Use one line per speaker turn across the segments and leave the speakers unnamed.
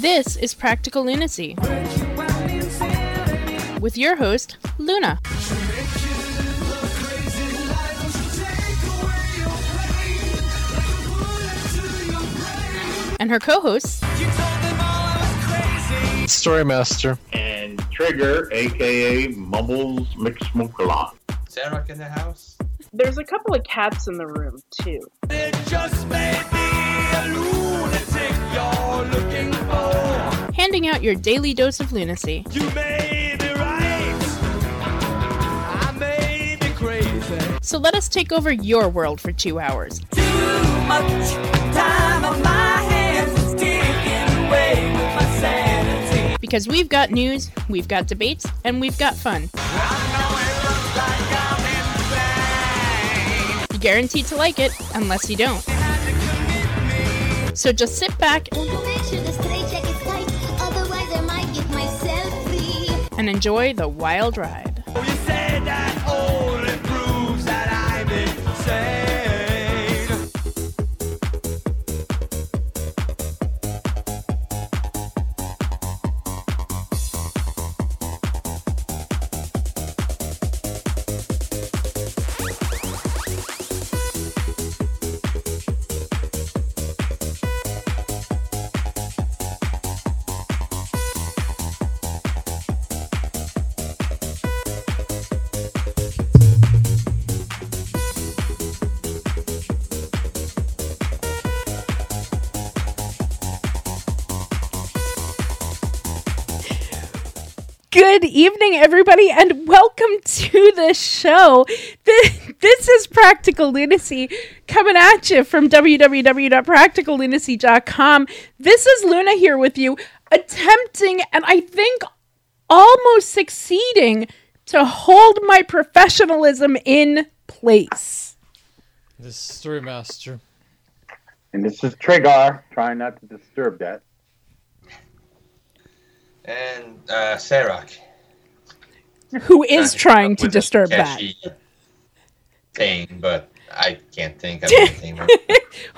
This is Practical Lunacy with your host, Luna. And her co hosts,
Storymaster.
and Trigger, aka Mumbles McSmokealot.
Sarah in the house?
There's a couple of cats in the room too.
It just may be a lunatic you're looking
out your daily dose of lunacy.
You may be right. I may be crazy.
So let us take over your world for two hours.
Too much time on my hands is taking away with my sanity.
Because we've got news, we've got debates, and we've got fun.
I know it looks like
You're guaranteed to like it, unless you don't. So just sit back and enjoy the wild ride. Evening, everybody, and welcome to the show. Th- This is Practical Lunacy coming at you from www.practicallunacy.com. This is Luna here with you, attempting and I think almost succeeding to hold my professionalism in place.
This is Storymaster.
And this is Trigger, trying not to disturb that.
And uh, Sarah.
Who is trying to disturb that?
Thing, but I can't think of anything.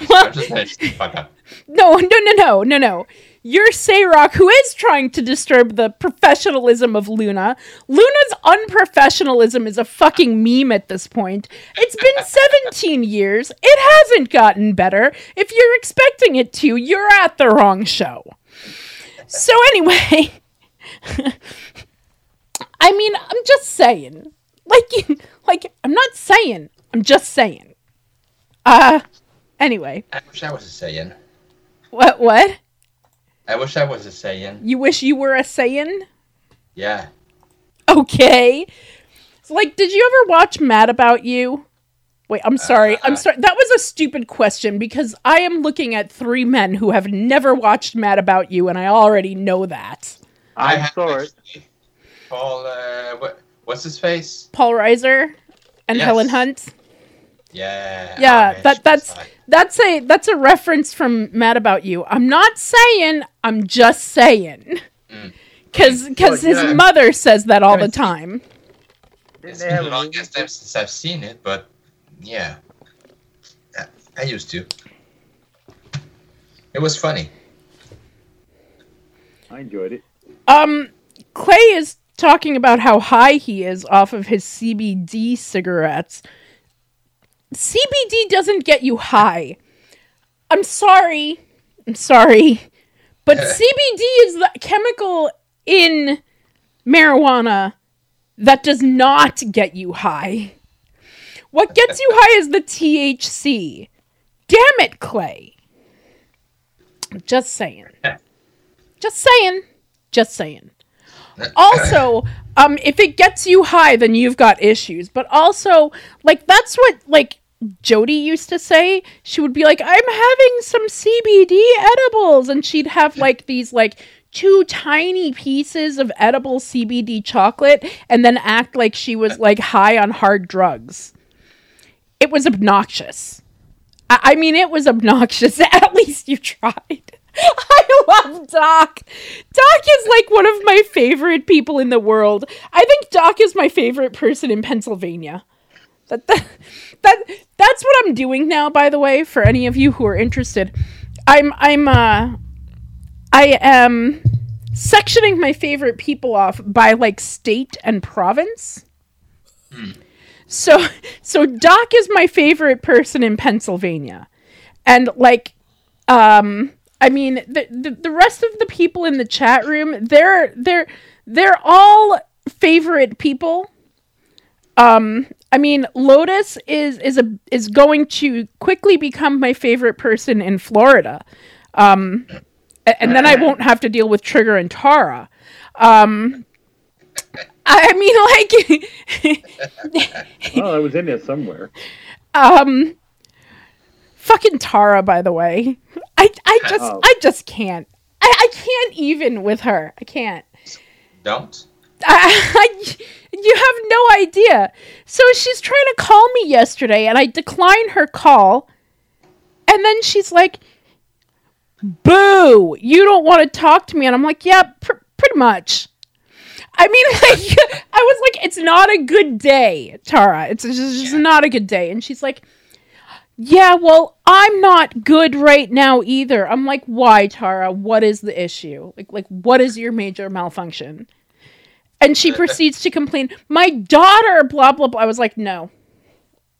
Well,
I'm just gonna shut fuck up.
No, no, no, no, no, no. You're Sarok, who is trying to disturb the professionalism of Luna. Luna's unprofessionalism is a fucking meme at this point. It's been 17 years. It hasn't gotten better. If you're expecting it to, you're at the wrong show. So, anyway, I mean, I'm just saying. Like, like, I'm not saying. I'm just saying. Uh, anyway,
I wish I was a Saiyan.
what, what?
I wish I was a Saiyan.
You wish you were a Saiyan?
Yeah.
Okay. So, like, did you ever watch Mad About You? Wait, I'm sorry. I'm
Uh,
sorry. That was a stupid question because I am looking at three men who have never watched Mad About You, and I already know that.
I
have
saw it.
actually. Paul, uh, what, what's his face?
Paul Reiser and
Yes.
Helen Hunt.
Yeah.
Yeah,
Amish,
that that's that's a that's a reference from Mad About You. I'm not saying. I'm just saying.
Mm.
Because
Well,
his
yeah.
mother says that all the time.
It's
They
been the
a movie
longest time since I've seen it, but yeah. Yeah, I used to. It was funny.
I enjoyed it.
Um, Clay is talking about how high he is off of his CBD cigarettes. CBD doesn't get you high. I'm sorry. I'm sorry. But CBD is the chemical in marijuana that does not get you high. What gets you high is the THC. Damn it, Clay. Just saying. Just saying. Just saying. Also, um, if it gets you high, then you've got issues. But also, like that's what like Jody used to say. She would be like, "I'm having some CBD edibles," and she'd have like these like two tiny pieces of edible CBD chocolate, and then act like she was like high on hard drugs. It was obnoxious. I, I mean, it was obnoxious. At least you tried. I love Doc. Doc is like one of my favorite people in the world. I think Doc is my favorite person in Pennsylvania. That, that that that's what I'm doing now by the way for any of you who are interested. I'm I'm uh I am sectioning my favorite people off by like state and province. So so Doc is my favorite person in Pennsylvania. And like um I mean the, the the rest of the people in the chat room they're they're they're all favorite people. Um I mean Lotus is is a is going to quickly become my favorite person in Florida. Um and then I won't have to deal with Trigger and Tara. Um I mean like
Oh, I was in there somewhere.
Um, fucking Tara, by the way. I I just
Oh.
I just can't. I, I can't even with her. I can't.
Don't.
I, I you have no idea. So she's trying to call me yesterday, and I decline her call, and then she's like, "Boo! You don't want to talk to me," and I'm like, "Yeah, pr- pretty much." I mean, like, I was like, "It's not a good day, Tara. It's just, it's just not a good day," and she's like. Yeah, well, I'm not good right now either. I'm like, why, Tara? What is the issue? Like, like, what is your major malfunction? And she proceeds to complain, my daughter, blah blah blah. I was like, no,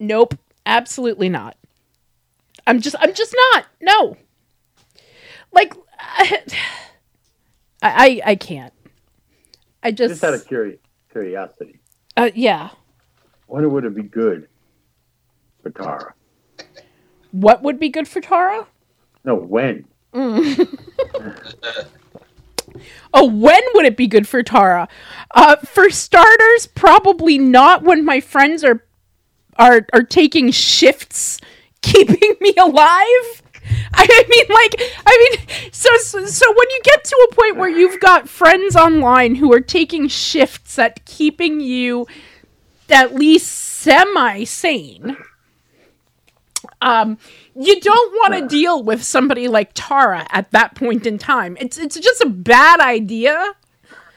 nope, absolutely not. I'm just, I'm just not. No. Like, I, I, I can't. I just,
Just out of curi- curiosity,
uh, yeah.
when would it be good for Tara?
What would be good for Tara?
No, when?
Oh, when would it be good for Tara? Uh, for starters, probably not when my friends are are are taking shifts, keeping me alive. I mean, like, I mean, so, so so when you get to a point where you've got friends online who are taking shifts at keeping you at least semi sane, um, you don't want to deal with somebody like Tara at that point in time. It's it's just a bad idea.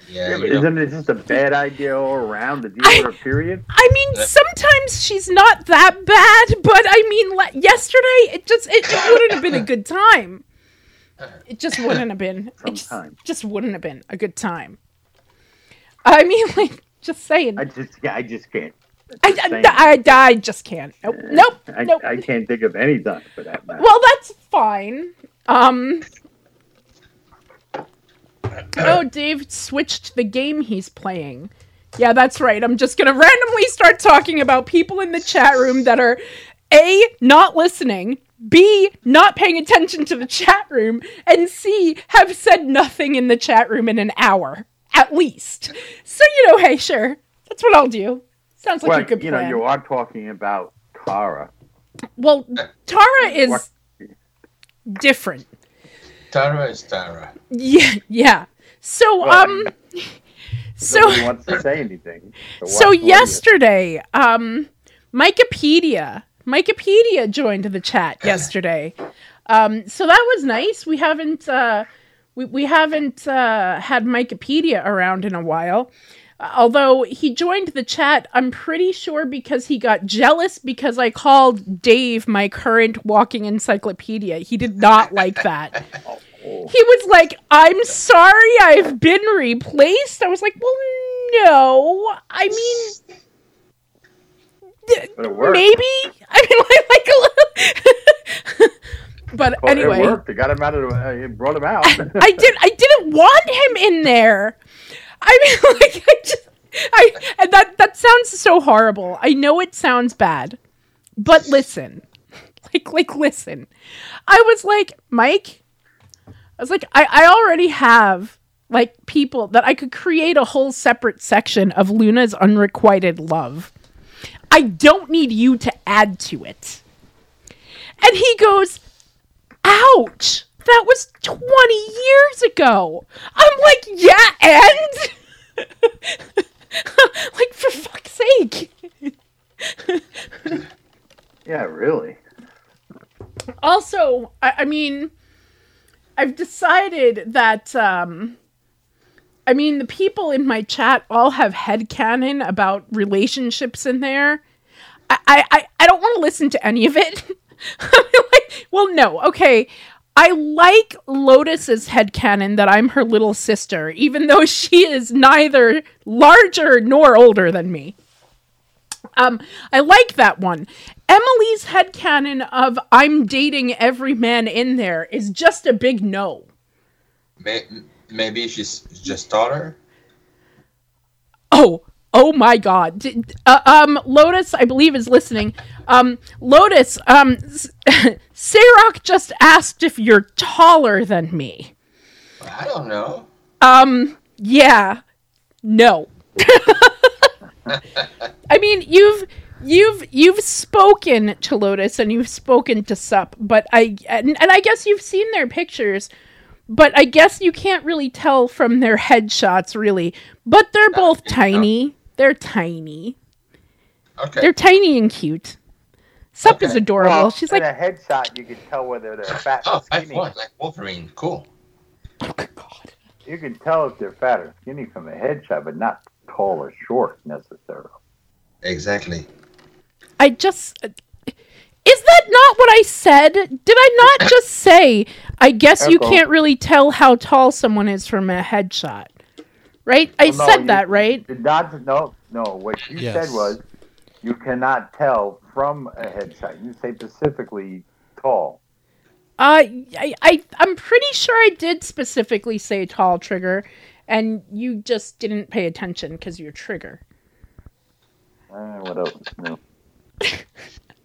Yeah,
Yeah, but isn't it just a bad idea all around to deal
I-
with her period?
I mean, sometimes she's not that bad, but I mean, le- yesterday it just it, it wouldn't have been a good time. It just wouldn't have been. It just, just wouldn't have been a good time. I mean, like, just saying.
I
I,
just, yeah, I just can't.
I,
Just.
I, I just can't. Nope. Nope.
I,
nope.
I can't think of any time for that matter.
Well, that's fine. Um. Oh, Dave switched the game he's playing. Yeah, that's right. I'm just gonna randomly start talking about people in the chat room that are A, not listening, B, not paying attention to the chat room, and C, have said nothing in the chat room in an hour, at least. So, you know, hey, sure. That's what I'll do. Sounds like
well,
a good
you
plan.
know, you are talking about Tara.
well, Tara is
What-
different.
Tara is Tara.
Yeah, yeah. So
Well,
um so
Nobody wants to say anything.
so
So, what's the idea?
yesterday, um Wikipedia, Wikipedia joined the chat yesterday. Um so that was nice. We haven't uh we, we haven't uh, had Wikipedia around in a while. Although he joined the chat, I'm pretty sure because he got jealous because I called Dave my current walking encyclopedia. He did not like that. He was like, I'm sorry I've been replaced. I was like, well, no. I mean, th-
But it worked.
maybe. I mean, like, like a little. but
Well,
anyway,
it worked. They got him out of it brought him out.
I did. I didn't want him in there. I mean, like, I just, I and that that sounds so horrible. I know it sounds bad, but listen, like, like, listen. I was like, Mike. I was like, I, I already have like people that I could create a whole separate section of Luna's unrequited love. I don't need you to add to it. And he goes, ouch that was 20 years ago. I'm like yeah and? Like for fuck's sake.
Yeah, really.
also I, I mean i've decided that um i mean the people in my chat all have headcanon about relationships in there. I i i, I don't want to listen to any of it. I'm like, well no okay I like Lotus's headcanon that I'm her little sister, even though she is neither larger nor older than me. Um, I like that one. Emily's headcanon of I'm dating every man in there is just a big no.
Maybe she's just daughter?
Oh, oh my God! Uh, um, Lotus, I believe is listening. Um, Lotus, um, S- Sarok just asked if you're taller than me.
I don't know.
Um, yeah, no. I mean, you've you've you've spoken to Lotus and you've spoken to Sup, but I and, and I guess you've seen their pictures, but I guess you can't really tell from their headshots, really. But they're both tiny. They're tiny.
Okay.
They're tiny and cute. Sup is adorable.
Well,
She's
in
like,
a headshot, you can tell whether they're fat
oh,
or skinny.
one, like Wolverine. Cool.
oh God.
You can tell if they're fat or skinny from a headshot, but not tall or short necessarily.
Exactly.
I just. Is that not what I said? Did I not just say, I guess you
Echo.
can't really tell how tall someone is from a headshot? Right? I
oh, no,
said
you-
that, right?
Did not no no. What you
Yes.
said was you cannot tell from a headshot. You say specifically tall.
Uh, I, I, I'm pretty sure I did specifically say tall trigger, and you just didn't pay attention because you're trigger.
Uh, what else? No.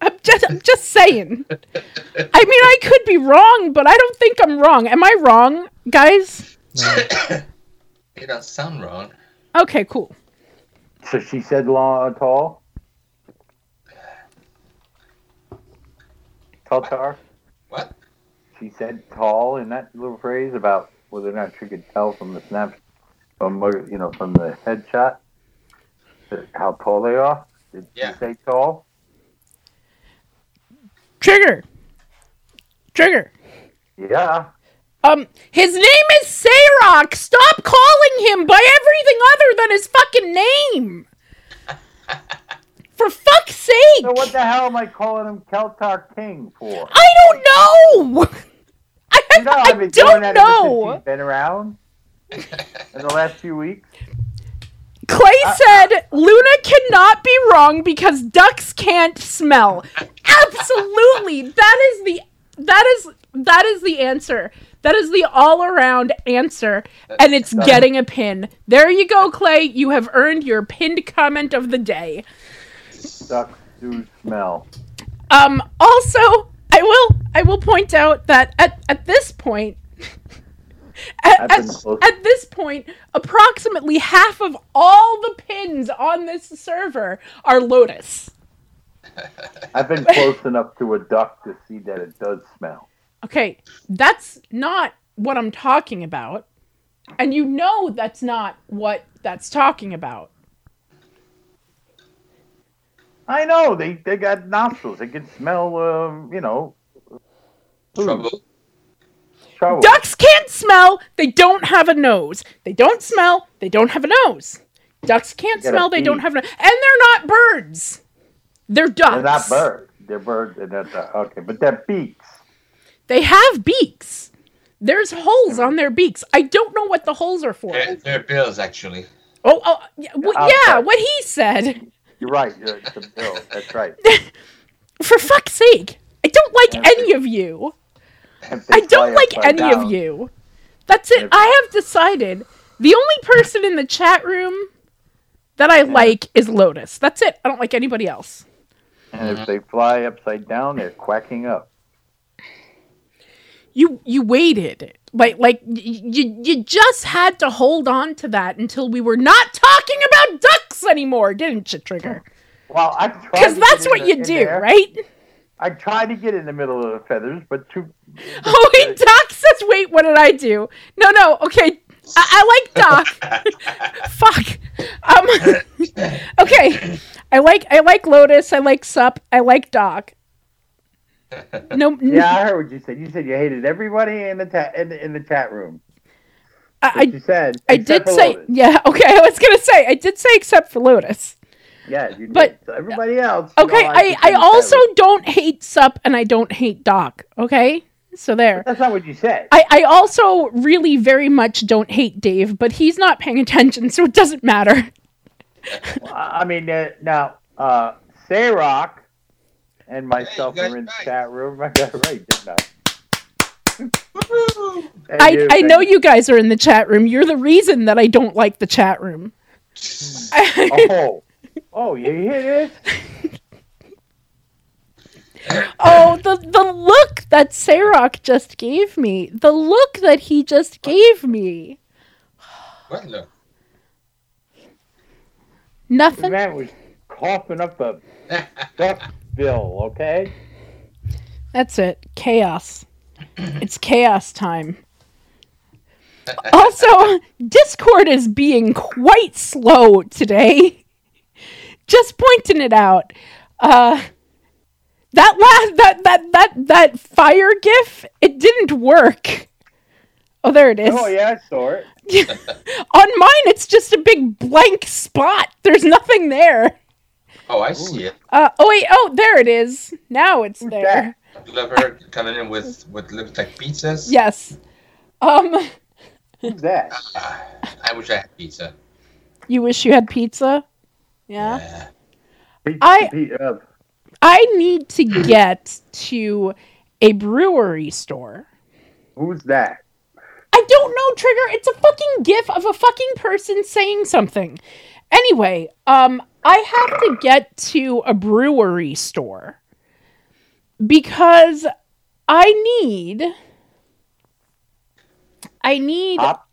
I'm just, I'm just saying. I mean, I could be wrong, but I don't think I'm wrong. Am I wrong, guys?
You don't sound wrong.
Okay, cool.
So she said long, tall. Tall tar.
What?
She said tall in that little phrase about whether or not she could tell from the snap, from you know, from the headshot, how tall they are. Did
Yeah.
she say tall?
Trigger. Trigger.
Yeah.
Um, his name is Sarok. Stop calling him by everything other than his fucking name. For fuck's sake!
So what the hell am I calling him Keltar King for?
I don't know. I,
You know,
I
I've been doing
don't
that ever since
know.
he's been around in the last few weeks.
Clay uh, said Luna cannot be wrong because ducks can't smell. Absolutely. That is the that is that is the answer. That is the all-around answer and it's getting a pin. There you go, Clay. You have earned your pinned comment of the day.
Ducks do smell.
Um also, I will I will point out that at at this point at, at, at this point, approximately half of all the pins on this server are Lotus.
I've been close enough to a duck to see that it does smell.
Okay, that's not what I'm talking about. And you know that's not what that's talking about.
I know they they got nostrils. They can smell. Um, you know.
Trouble.
Trouble.
Ducks can't smell, they don't have a nose. They don't smell, they don't have a nose. Ducks can't
They got
smell, they don't have a nose. And they're not birds. They're ducks.
They're not birds. They're birds. They're not duck- okay, but they're beaks.
They have beaks. There's holes on their beaks. I don't know what the holes are for.
They're, they're bills, actually.
Oh, oh yeah, well, yeah, what he said.
You're right. You're, a bill. That's right.
For fuck's sake. I don't like
Yeah.
any of you. I don't like any
down,
of you. That's it. I have decided the only person in the chat room that I like is Lotus. That's it. I don't like anybody else.
And if they fly upside down, they're quacking up.
You you waited. Like like you you just had to hold on to that until we were not talking about ducks anymore, didn't you, Trigger?
Well, I.
Because that's what
in
you do,
there.
right?
I tried to get in the middle of the feathers, but too.
Oh, wait, Doc says, wait, what did I do? No, no, okay. I, I like Doc. Fuck. Um, okay. I like I like Lotus. I like Sup. I like Doc. No,
Yeah, I heard what you said. You said you hated everybody in the ta- in the, in the chat room.
I,
said.
I did say
Lotus.
yeah. Okay, I was gonna say I did say except for Lotus.
Yeah, you did.
but-
So everybody else.
Okay, I I
in the chat
also don't hate Sup and I don't hate Doc. Okay, So there.
That's not what you said.
I, I also really very much don't hate Dave, but he's not paying attention, so it doesn't matter.
I mean, uh, now, uh, Sarok and myself
got
are in the
right.
chat room. I got it right, didn't I?
I,
you,
I know
you.
you guys are in the chat room. You're the reason that I don't like the chat room.
Oh, oh, you hear this?
Oh, the the look that Sarok just gave me. The look that he just gave me.
What look?
The man was coughing up a duck bill, okay?
That's it. Chaos. It's chaos time. Also, Discord is being quite slow today. Just pointing it out. Uh that last that that that that fire gif, it didn't work. Oh, there it is.
Oh, yeah, I saw it.
On mine, it's just a big blank spot. There's nothing there.
Oh, I see it.
Uh, oh wait, oh there it is. Now it's
Who's
there.
that?
Glover coming in with with looks like pizzas.
Yes. Um,
Who's that?
Ah, I wish I had pizza.
you wish you had pizza? Yeah.
Yeah.
Pete-
I-
uh,
I need to get to a brewery store.
who's that?
I don't know, Trigger. It's a fucking gif of a fucking person saying something. Anyway, um, I have to get to a brewery store because I need. I need.
Hop?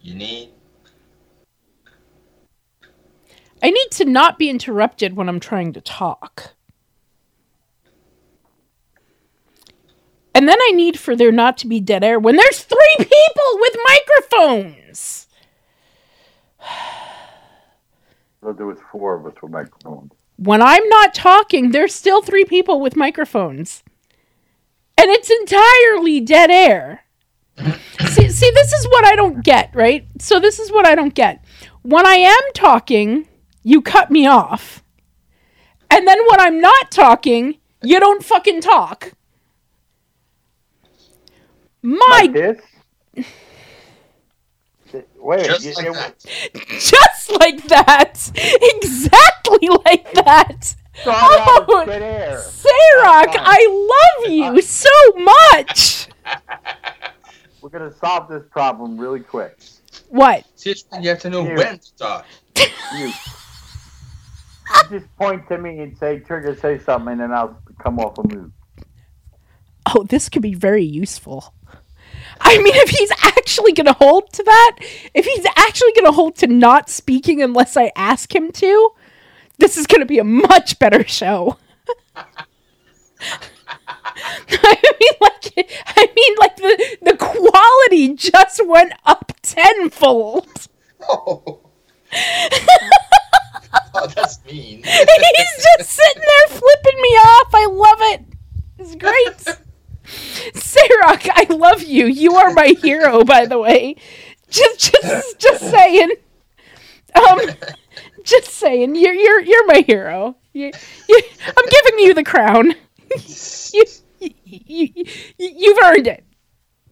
You need.
I need to not be interrupted when I'm trying to talk. And then I need for there not to be dead air when there's three people with microphones.
Well, there was four of us with microphones.
When I'm not talking, there's still three people with microphones. And it's entirely dead air. see, see, this is what I don't get, right? So, this is what I don't get. When I am talking, you cut me off. And then when I'm not talking, you don't fucking talk. My
Like this? Wait,
Just
you-
like
you-
that.
just like that. Exactly like that.
Start
Oh,
with.
Sarok, I love you so much.
We're gonna solve this problem really quick.
What?
See, you have to know
Here.
when to talk.
You just point to me and say, "Trigger, say something," and then I'll come off a move.
Oh, this could be very useful. I mean, if he's actually going to hold to that, if he's actually going to hold to not speaking unless I ask him to, this is going to be a much better show. I mean, like, I mean, like the the quality just went up tenfold.
Oh. oh, that's mean.
He's just sitting there flipping me off. I love it. It's great. Sarok, I love you. You are my hero, by the way. Just just just saying. Um just saying. You're you're you're my hero. You, you, I'm giving you the crown. you, you, you you've earned it.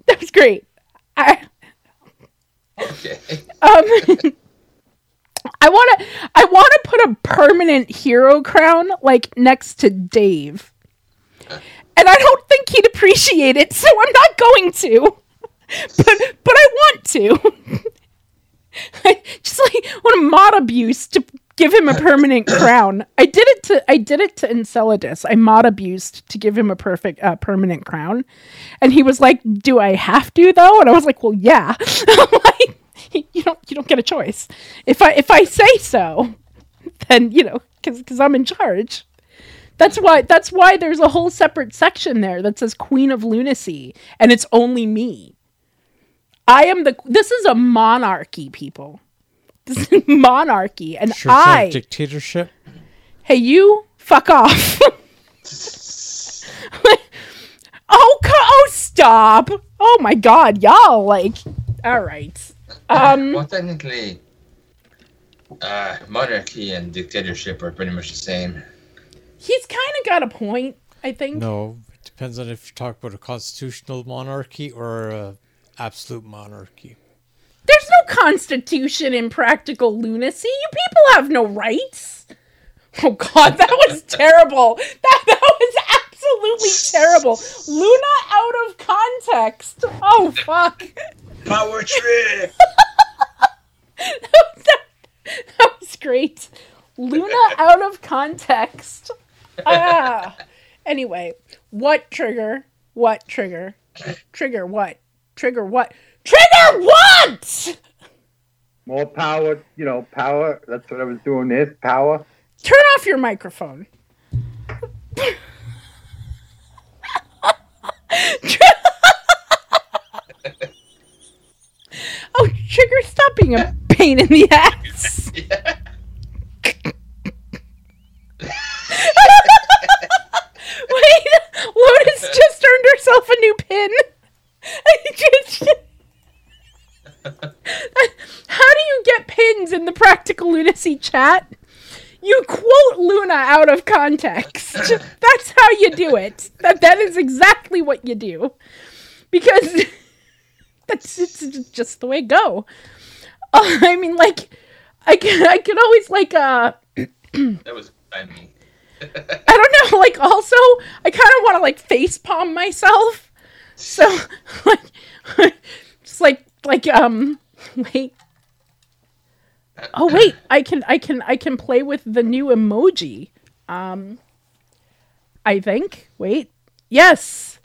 That was great. I
okay.
um I want to I want to put a permanent hero crown like next to Dave. And I don't think he'd appreciate it, so I'm not going to. But but I want to. I just like want to mod abuse to give him a permanent crown. I did it to I did it to Enceladus. I mod abused to give him a perfect uh, permanent crown, and he was like, "Do I have to though?" And I was like, "Well, yeah." Like, you don't you don't get a choice. If I if I say so, then you know because because I'm in charge. That's why that's why there's a whole separate section there that says Queen of Lunacy, and it's only me. I am the. This is a monarchy, people. This is monarchy, and
Sure, it's
I.
a dictatorship.
hey, you fuck off. oh, co- oh, stop! Oh my God, y'all like. All right. Um.
Well, technically, Uh, monarchy and dictatorship are pretty much the same.
He's kind of got a point, I think.
No, it depends on if you talk about a constitutional monarchy or a absolute monarchy.
There's no constitution in practical lunacy. You people have no rights. Oh god, that was terrible. That that was absolutely terrible. Luna out of context. Oh fuck.
Power trip.
That was great. Luna out of context. Ah. Anyway, what trigger? What trigger? Trigger what? Trigger what? Trigger what?
More power, you know, power. That's what I was doing. This power.
Turn off your microphone. oh, Trigger, stop being a pain in the ass. Wait, Lotus just earned herself a new pin. How do you get pins in the practical lunacy chat? You quote Luna out of context. That's how you do it. That that is exactly what you do. Because that's it's just the way it go. Uh, I mean like I can I could always like uh
That was me.
I don't know, like also I kind of want to like face palm myself. So like just like like um wait. Oh wait, I can I can I can play with the new emoji. Um I think. Wait. Yes.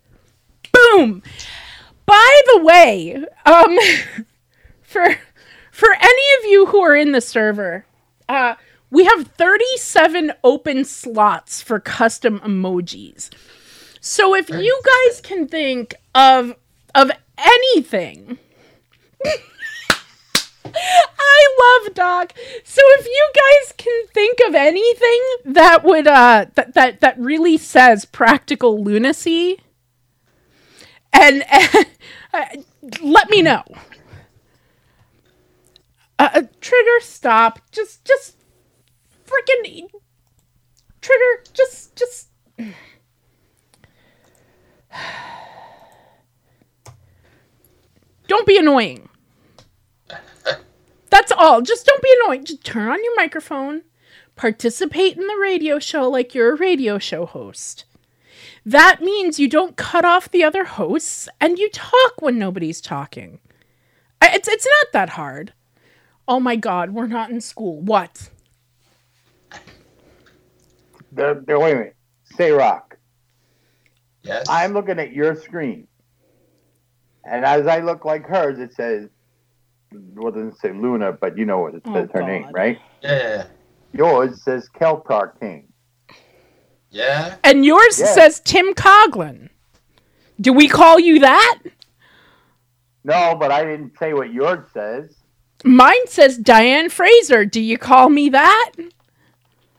Boom. By the way, um for for any of you who are in the server, uh we have 37 open slots for custom emojis. So if you guys can think of of anything I love Doc. So if you guys can think of anything that would uh that that, that really says practical lunacy and, uh, let me know. Uh, uh, trigger stop. Just just freaking trigger just just Don't be annoying. That's all. Just don't be annoying. Just turn on your microphone, participate in the radio show like you're a radio show host. That means you don't cut off the other hosts and you talk when nobody's talking. It's it's not that hard. Oh my god, we're not in school. What?
The, the, wait a minute. Say rock.
Yes.
I'm looking at your screen, and as I look like hers, it says, well, it doesn't say Luna, but you know what it
Oh,
says her name, right?
Yeah, yeah,
Yours says Keltar King.
yeah.
And yours
Yeah.
says Tim Coglin. Do we call you that?
No, but I didn't say what yours says.
Mine says Diane Fraser. Do you call me that?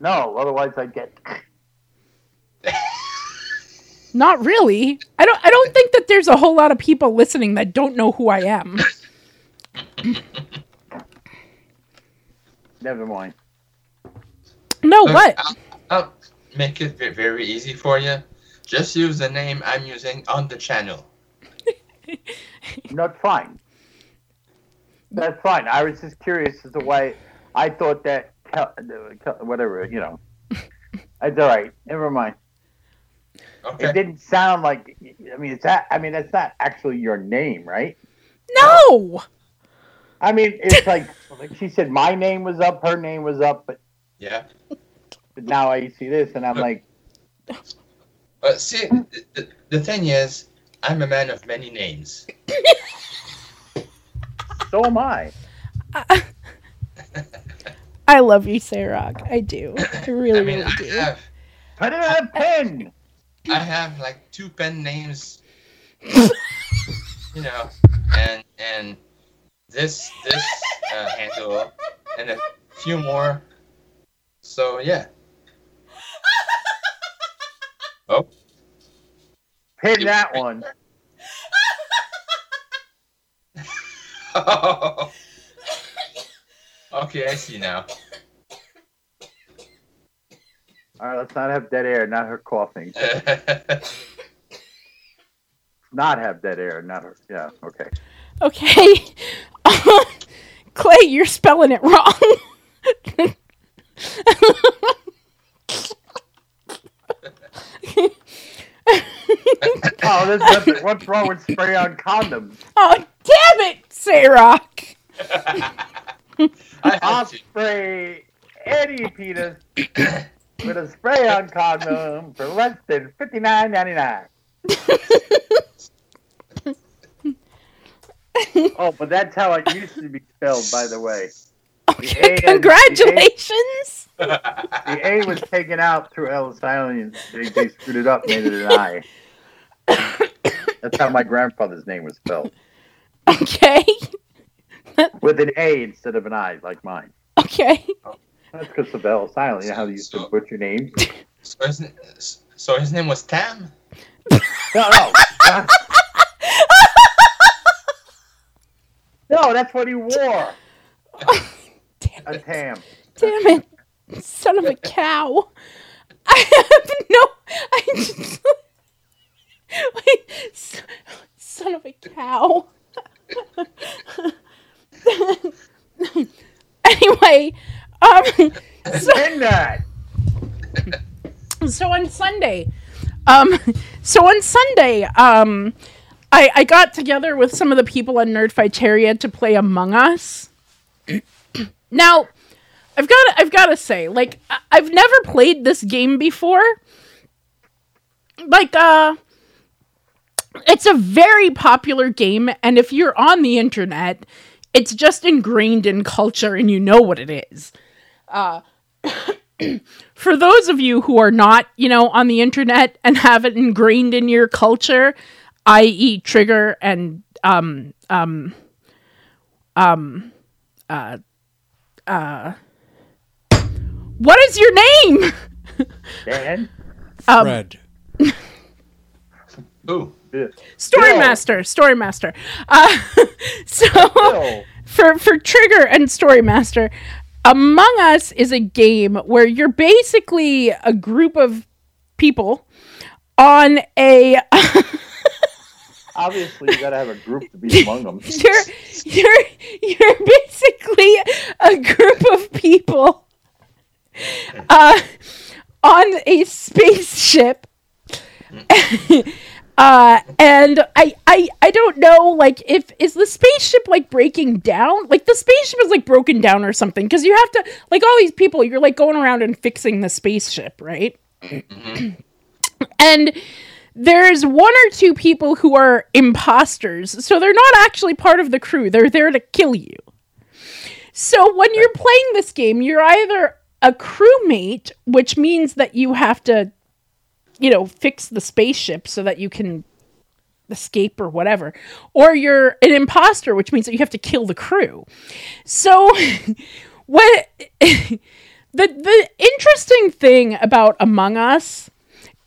No, otherwise I'd get.
Not really. I don't I don't think that there's a whole lot of people listening that don't know who I am.
Never mind.
No,
Look,
what?
I'll, I'll make it very easy for you. Just use the name I'm using on the channel.
Not fine. That's fine. I was just curious as to why I thought that Kel- Kel- whatever you know. It's all right. Never mind.
Okay.
It didn't sound like. I mean, it's that. I mean, that's not actually your name, right?
No.
I mean, it's like, like she said, my name was up, her name was up, but,
Yeah.
but now I see this, and I'm like,
But see, the, the, the thing is, I'm a man of many names.
so am I.
Uh, I love you, Sarok. I do. I really,
I mean,
really
I
do.
have,
Put it in a pen.
I have like two pen names. you know, and and this this uh, handle and a few more. So yeah. Oh.
Pin that one.
okay, I see now.
All right, let's not have dead air, not her coughing. Not have dead air, not her. Yeah, okay.
Okay. Clay, you're spelling it wrong.
Oh, there's nothing. What's wrong with spray on condoms?
oh, damn it, Sarok.
I
I'll spray any penis with a spray on condom for less than fifty nine ninety nine. oh, but that's how it used to be spelled, by the way.
Okay,
A
congratulations.
The A was taken out through Ellis Island. They, they screwed it up, made it an I. That's how my grandfather's name was spelled.
Okay.
With an A instead of an I, like mine.
Okay.
Oh, that's because of Ellis silent. You know how they used to butcher names?
So his, so his name was Tam?
No, no. no, that's what he wore.
Damn
A
it.
tam.
Damn it. Son of a cow. I have no. I just. Wait, son of a cow. anyway, um, so, so on Sunday, um, so on Sunday, um, I I got together with some of the people on Nerdfighteria to play Among Us. now, I've got I've got to say, like I- I've never played this game before. Like uh it's a very popular game and if you're on the internet, it's just ingrained in culture and you know what it is. Uh for those of you who are not, you know, on the internet and have it ingrained in your culture, i.e. Trigger and um um um uh uh what is your name?
Dan?
Um,
Fred.
Ooh.
Storymaster, Storymaster. Uh, so
Bill.
for for Trigger and Storymaster, Among Us is a game where you're basically a group of people on a
Obviously, you gotta have a group to be among them.
you're you're you're basically a group of people uh, on a spaceship. Uh, and I, I I don't know like if is the spaceship like breaking down like the spaceship is like broken down or something because you have to like all these people you're like going around and fixing the spaceship right and there's one or two people who are imposters, so they're not actually part of the crew. They're there to kill you. So when you're playing this game, you're either a crewmate, which means that you have to, you know, fix the spaceship so that you can escape or whatever, or you're an imposter, which means that you have to kill the crew. So what the the interesting thing about Among Us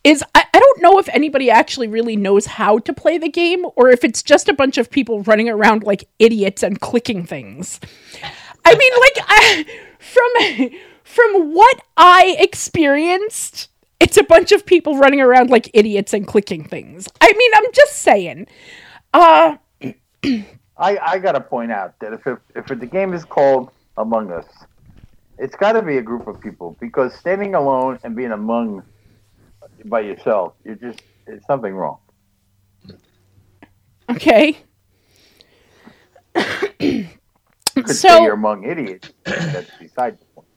is I, I don't know if anybody actually really knows how to play the game or if it's just a bunch of people running around like idiots and clicking things. I mean, like I, from from what I experienced, it's a bunch of people running around like idiots and clicking things. I mean, I'm just saying. Uh
I, I gotta point out that if it, if the game is called Among Us, it's got to be a group of people because standing alone and being among by yourself, you're just it's something wrong.
okay.
Could say
so
you're among idiots. That's beside the point.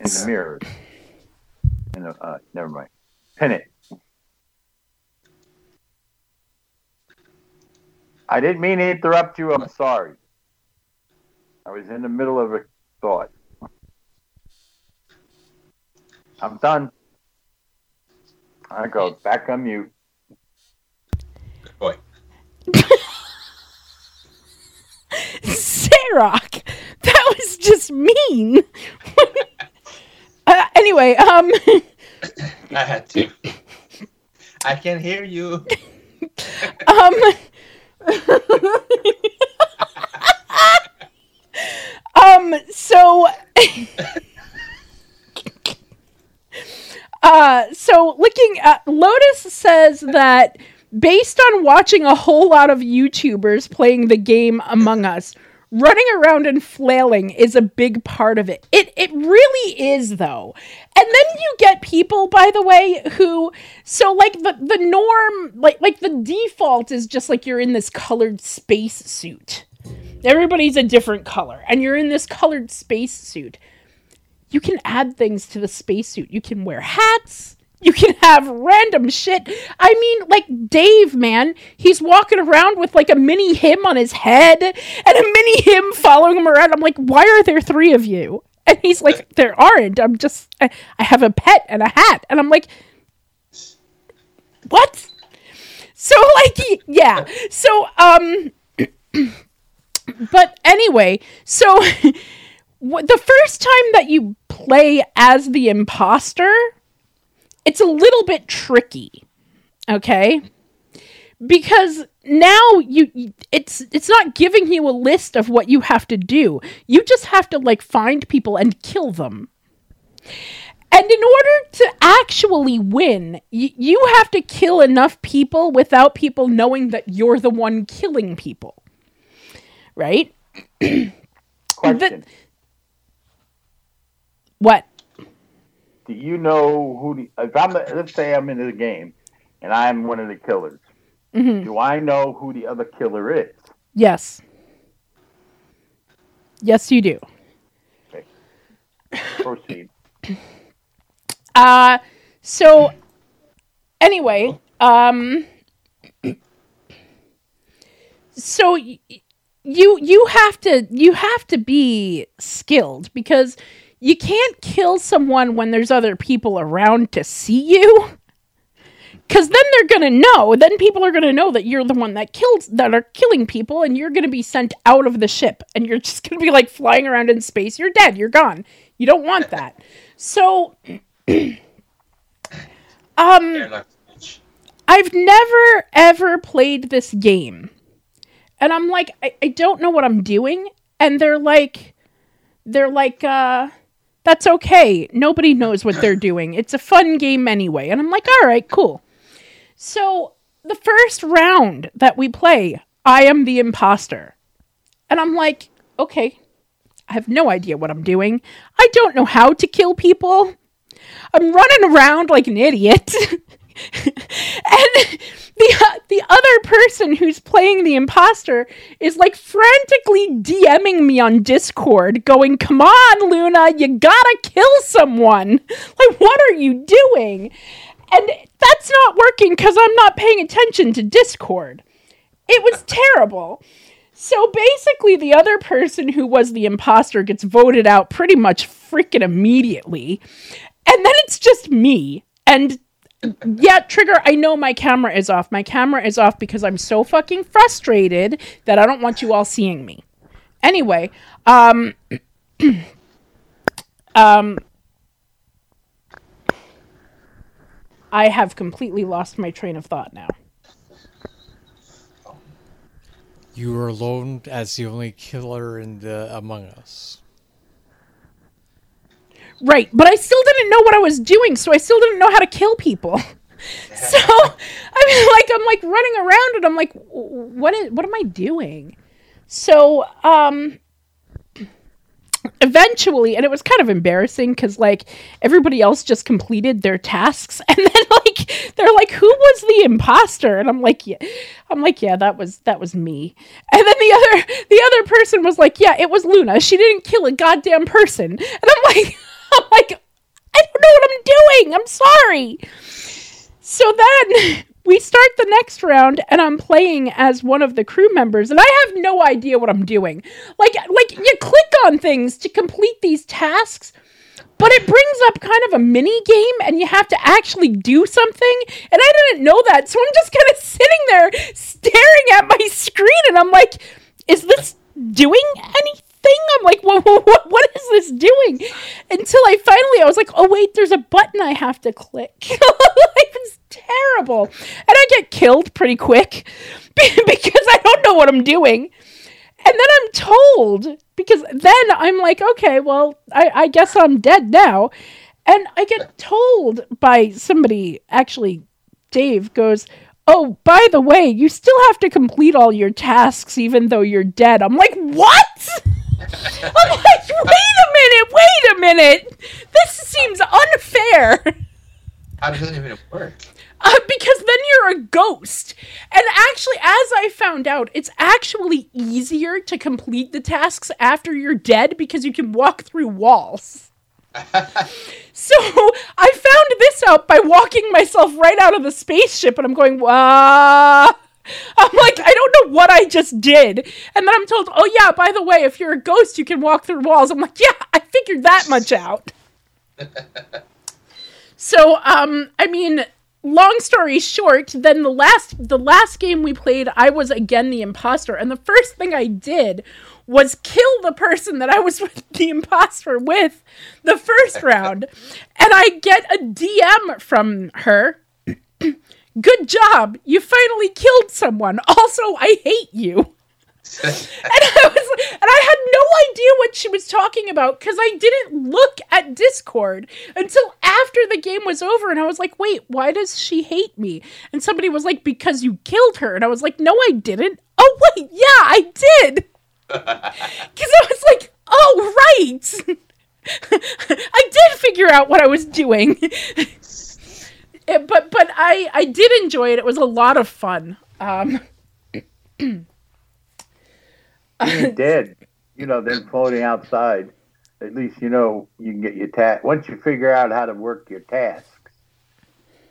In the mirrors. In uh, never mind. Pin it. I didn't mean to interrupt you. I'm sorry. I was in the middle of a thought. I'm done. I go back on mute.
Good boy.
Sarok, that was just mean. anyway, um,
I had to. I can hear you.
um, um, so, Uh, so looking at Lotus says that based on watching a whole lot of YouTubers playing the game Among Us, running around and flailing is a big part of it. It it really is though. And then you get people by the way who so like the the norm like like the default is just like you're in this colored space suit. Everybody's a different color and you're in this colored space suit you can add things to the spacesuit. You can wear hats. You can have random shit. I mean, like Dave, man, he's walking around with like a mini him on his head and a mini him following him around. I'm like, why are there three of you? And he's like, there aren't. I'm just, I, I have a pet and a hat. And I'm like, what? So, like, yeah. So, um, but anyway, so the first time that you play as the imposter, it's a little bit tricky. Okay? Because now you it's it's not giving you a list of what you have to do. You just have to like find people and kill them. And in order to actually win, y- you have to kill enough people without people knowing that you're the one killing people. Right?
Question:
What?
Do you know who the? If I'm, let's say I'm in the game, and I'm one of the killers.
Mm-hmm.
Do I know who the other killer is?
Yes. Yes, you do.
Proceed.
Uh so anyway, um so y- you you have to you have to be skilled because you can't kill someone when there's other people around to see you. Cuz then they're going to know. Then people are going to know that you're the one that killed that are killing people and you're going to be sent out of the ship and you're just going to be like flying around in space. You're dead. You're gone. You don't want that. So um I've never ever played this game. And I'm like, I, I don't know what I'm doing. And they're like, they're like, uh, that's okay. Nobody knows what they're doing. It's a fun game anyway. And I'm like, all right, cool. So the first round that we play, I am the imposter. And I'm like, okay, I have no idea what I'm doing. I don't know how to kill people. I'm running around like an idiot. and the uh, the other person who's playing the imposter is like frantically DMing me on Discord, going, "Come on, Luna, you gotta kill someone! Like, what are you doing?" And that's not working because I'm not paying attention to Discord. It was terrible. So basically, the other person who was the imposter gets voted out pretty much freaking immediately. And then it's just me. And yeah, Trigger, I know my camera is off. My camera is off because I'm so fucking frustrated that I don't want you all seeing me. Anyway, um um I have completely lost my train of thought now.
You were alone as the only killer in the Among Us.
Right, but I still didn't know what I was doing, so I still didn't know how to kill people. so I mean, like I'm like running around, and I'm like, what is what am I doing? So um, eventually, and it was kind of embarrassing because like everybody else just completed their tasks, and then like they're like, who was the imposter? And I'm like, yeah, I'm like, yeah, that was that was me. And then the other the other person was like, yeah, it was Luna. She didn't kill a goddamn person. And I'm like, I'm like, I don't know what I'm doing. I'm sorry. So then we start the next round and I'm playing as one of the crew members and I have no idea what I'm doing. Like like you click on things to complete these tasks, but it brings up kind of a mini game and you have to actually do something and I didn't know that. So I'm just kind of sitting there staring at my screen and I'm like is this doing anything? I'm like, what, what, what is this doing? Until I finally, I was like, oh wait, there's a button I have to click. it was terrible, and I get killed pretty quick because I don't know what I'm doing. And then I'm told because then I'm like, okay, well, I, I guess I'm dead now. And I get told by somebody, actually, Dave goes, Oh, by the way, you still have to complete all your tasks even though you're dead. I'm like, What? I'm like, Wait a minute, wait a minute. This seems unfair.
How does that even work?
Uh, because then you're a ghost. And actually, as I found out, it's actually easier to complete the tasks after you're dead because you can walk through walls. So I found this out by walking myself right out of the spaceship, and I'm going, ah. I'm like, I don't know what I just did. And then I'm told, oh, yeah, by the way, if you're a ghost, you can walk through walls. I'm like, yeah, I figured that much out. so, um, I mean, long story short, then the last the last game we played, I was again the imposter, and the first thing I did was kill the person that I was with the imposter with the first round, and I get a DM from her. Good job! You finally killed someone. Also, I hate you. And I was and I had no idea what she was talking about because I didn't look at Discord until after the game was over and I was like, wait, why does she hate me? And somebody was like, because you killed her. And I was like, no, I didn't. Oh wait, yeah, I did. Because I was like, oh right. I did figure out what I was doing. Eh, but but I I did enjoy it. It was a lot of fun. Um
Being dead, you know, then floating outside. At least you know you can get your task. Once you figure out how to work your tasks,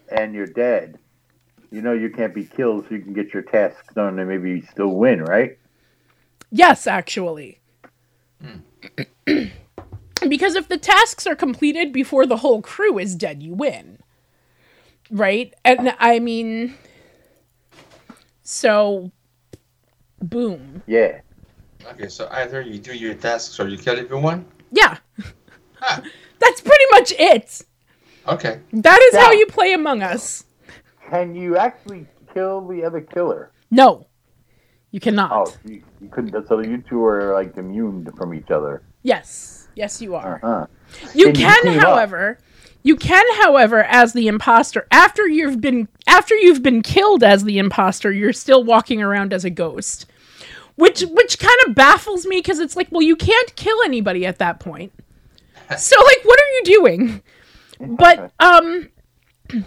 and you're dead, you know you can't be killed, so you can get your tasks done and maybe you still win, right?
Yes, actually. because if the tasks are completed before the whole crew is dead, you win. Right? And I mean, so, boom.
Yeah.
Okay, so either you do your tasks or you kill everyone.
Yeah.
Ah.
That's pretty much it.
Okay.
That is how you play Among Us.
Can you actually kill the other killer?
No, you cannot.
Oh, you, you couldn't. So you two are like immune from each other.
Yes. Yes, you are.
Uh-huh.
You
Can you
can,
team up?
You can, however, as the imposter, after you've been after you've been killed as the imposter, you're still walking around as a ghost, which which kind of baffles me because it's like, well, you can't kill anybody at that point. So, like, what are you doing? But um,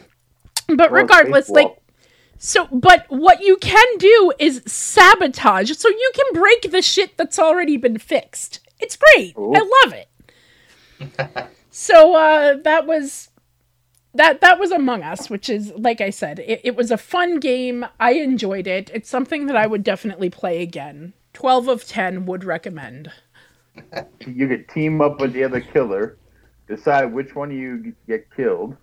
but regardless, like. So, but what you can do is sabotage. So you can break the shit that's already been fixed. It's great.
Ooh.
I love it. so uh, that was that that was Among Us, which is like I said, it, it was a fun game. I enjoyed it. It's something that I would definitely play again. Twelve of ten would recommend.
you could team up with the other killer, decide which one of you get killed,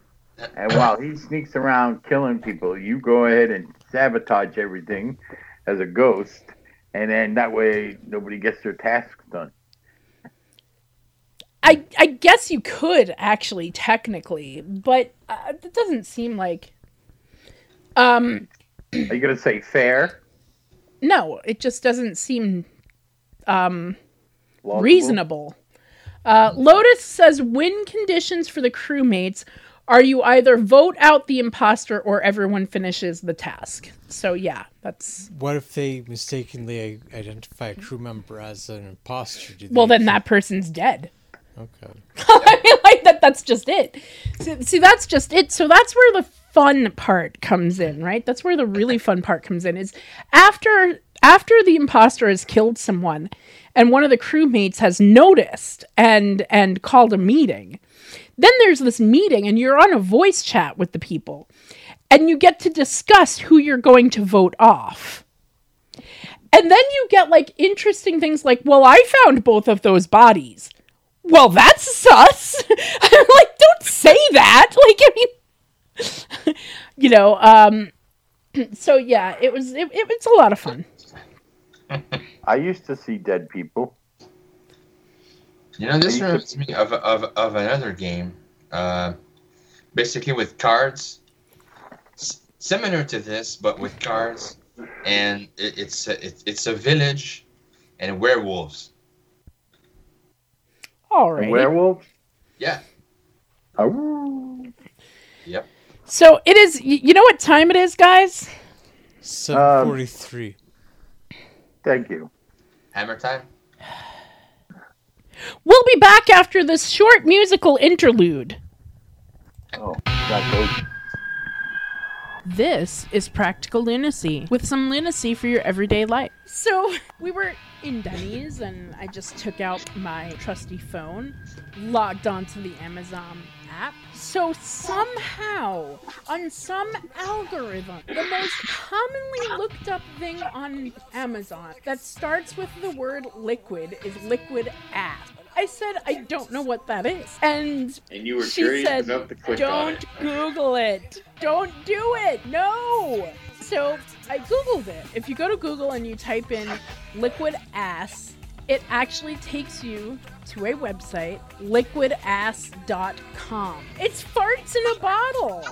and while he sneaks around killing people, you go ahead and sabotage everything as a ghost, and then that way nobody gets their tasks done.
I I guess you could actually technically, but uh, it doesn't seem like. Um,
Are you gonna say fair?
no, it just doesn't seem um
Plausible?
reasonable. Uh, Lotus says win conditions for the crewmates are you either vote out the imposter or everyone finishes the task. So yeah, that's
What if they mistakenly identify a crew member as an imposter? Do
well
they-
then that person's dead.
Okay.
I mean, like that. That's just it. See, see, that's just it. So that's where the fun part comes in, right? That's where the really fun part comes in. Is after after the imposter has killed someone, and one of the crewmates has noticed and and called a meeting. Then there's this meeting, and you're on a voice chat with the people, and you get to discuss who you're going to vote off. And then you get like interesting things like, well, I found both of those bodies well, that's sus. I'm like, don't say that. Like, I mean, you know, um, so yeah, it was, it, it was a lot of fun.
I used to see dead people.
You know, this
You
reminds me of, of, of another game. Uh, basically with cards. S- similar to this, but with cards. And it, it's, a, it, it's a village and werewolves.
All
A
right.
werewolf?
Yeah.
Oh,
Yep.
So it is. You know what time it is, guys?
Seven forty-three.
Um, thank you.
Hammer time.
We'll be back after this short musical interlude.
Oh, that goes.
This is Practical Lunacy with some lunacy for your everyday life. So, we were in Denny's and I just took out my trusty phone, logged onto the Amazon app. So, somehow, on some algorithm, the most commonly looked up thing on Amazon that starts with the word liquid is liquid ass. I said, I don't know what that is. And
And you were
she
curious
said,
enough to click
don't
on it.
Google it. Don't do it. No. So I Googled it. If you go to Google and you type in liquid ass, it actually takes you to a website, liquidass.com. It's farts in a bottle.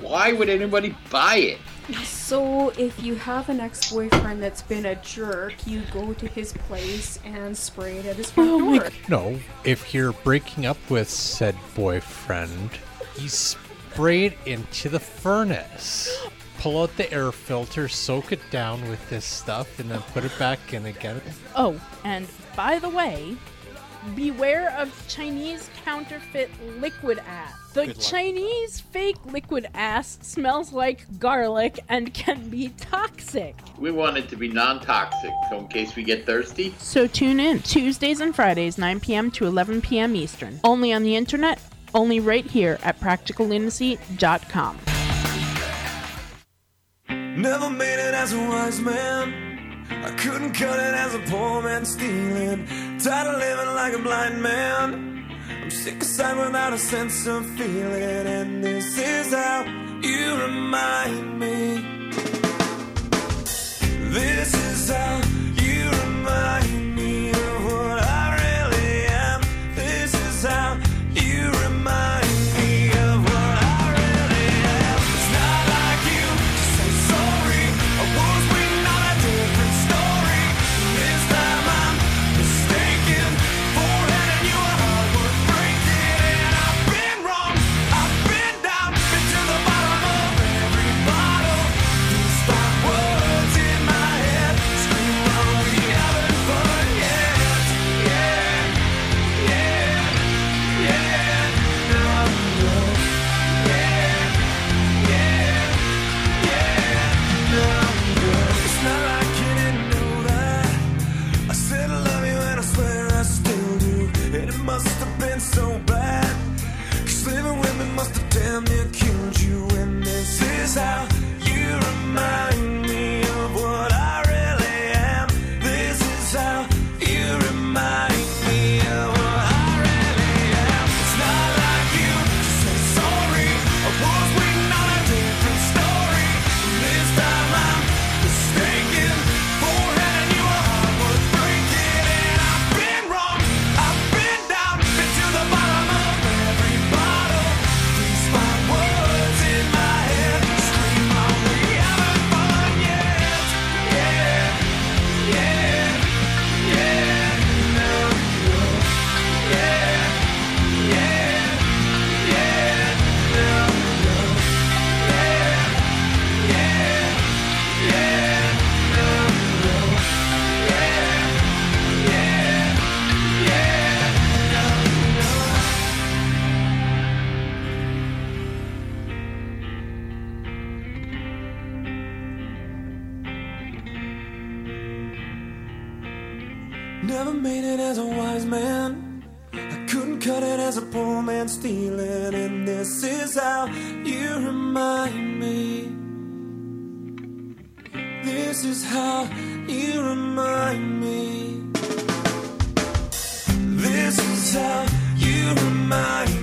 Why would anybody buy it?
So, if you have an ex boyfriend that's been a jerk, you go to his place and spray it at his front
Oh my
door.
No, if you're breaking up with said boyfriend, you spray it into the furnace. Pull out the air filter, soak it down with this stuff, and then put it back in again.
Oh, and by the way, beware of Chinese counterfeit liquid ass. The Chinese fake liquid ass smells like garlic and can be toxic.
We want it to be non-toxic, so in case we get thirsty.
So tune in Tuesdays and Fridays, 9 p.m. to 11 p.m. Eastern. Only on the internet, only right here at practicallunacy.com.
Never made it as a wise man. I couldn't cut it as a poor man stealing. Tired of living like a blind man. I'm sick aside without a sense of feeling. And this is how you remind me. This is how you remind me damn near killed you. And this is how poor man stealing. And this is how you remind me. This is how you remind me. This is how you remind me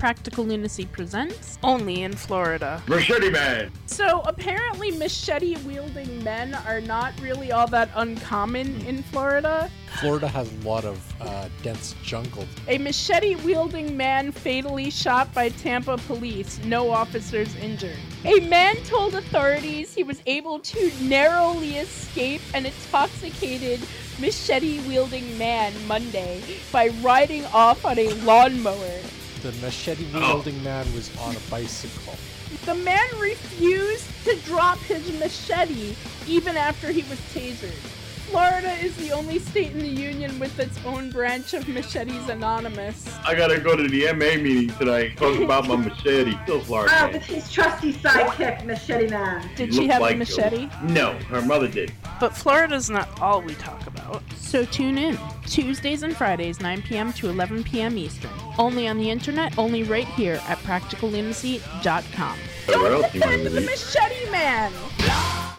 Practical Lunacy Presents,
only in Florida.
Machete Man!
So apparently, machete wielding men are not really all that uncommon hmm. in Florida.
Florida has a lot of uh, dense jungle.
A machete wielding man fatally shot by Tampa police, no officers injured. A man told authorities he was able to narrowly escape an intoxicated machete wielding man Monday by riding off on a lawnmower
the machete oh. wielding oh. man was on a bicycle.
The man refused to drop his machete even after he was tasered. Florida is the only state in the union with its own branch of Machetes Anonymous.
I gotta go to the MA meeting tonight. Talk about my machete. Still Florida.
Oh, it's his trusty sidekick, Machete Man.
Did she have
like
a machete?
No, her mother did.
But Florida's not all we talk about.
So tune in. Tuesdays and Fridays, 9 p.m. to 11 p.m. Eastern. Only on the internet, only right here at practicallunacy.com.
Where else you wanna
Defend the machete man!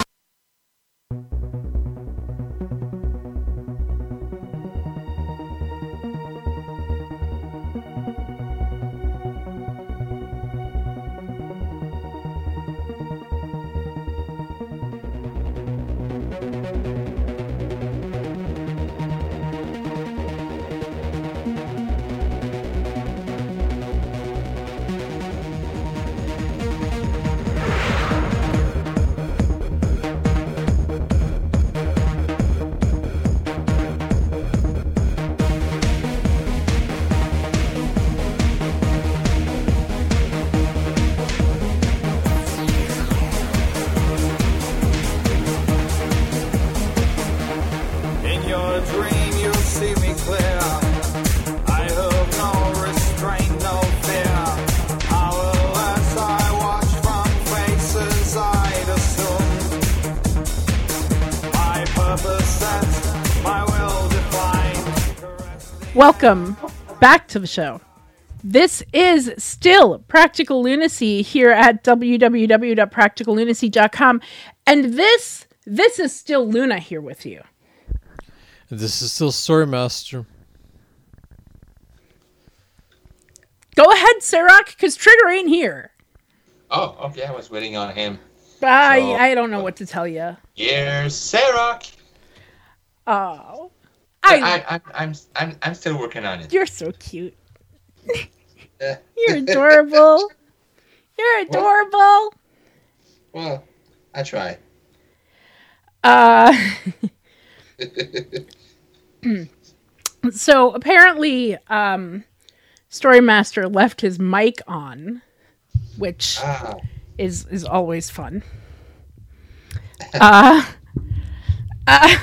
Welcome back to the show. This is still Practical Lunacy here at www.practicallunacy.com. And this this is still Luna here with you.
This is still Story Master.
Go ahead, Sarok, because Trigger ain't here.
Oh, okay. I was waiting on him.
I,
So-
I don't know uh, what to tell you.
Here's Sarah.
Oh.
I,
I,
I, I'm, I'm, I'm, I'm still working on it.
you're so cute. You're adorable. You're adorable.
well, I try.
Uh, so apparently, um, Storymaster left his mic on, which
Ah,
is is always fun. Uh, uh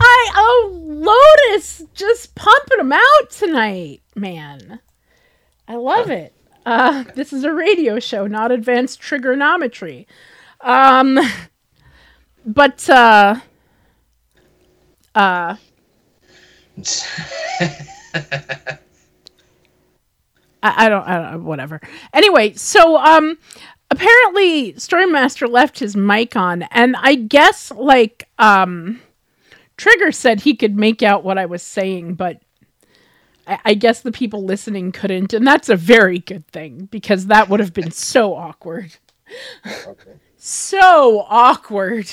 I oh Lotus just pumping them out tonight, man. I love it. Uh, this is a radio show, not advanced trigonometry. Um, but uh, uh, I, I don't, I don't, whatever. Anyway, so um, apparently Storymaster left his mic on, and I guess like um, Trigger said he could make out what I was saying, but I, I guess the people listening couldn't, and that's a very good thing because that would have been so awkward,
okay.
so awkward.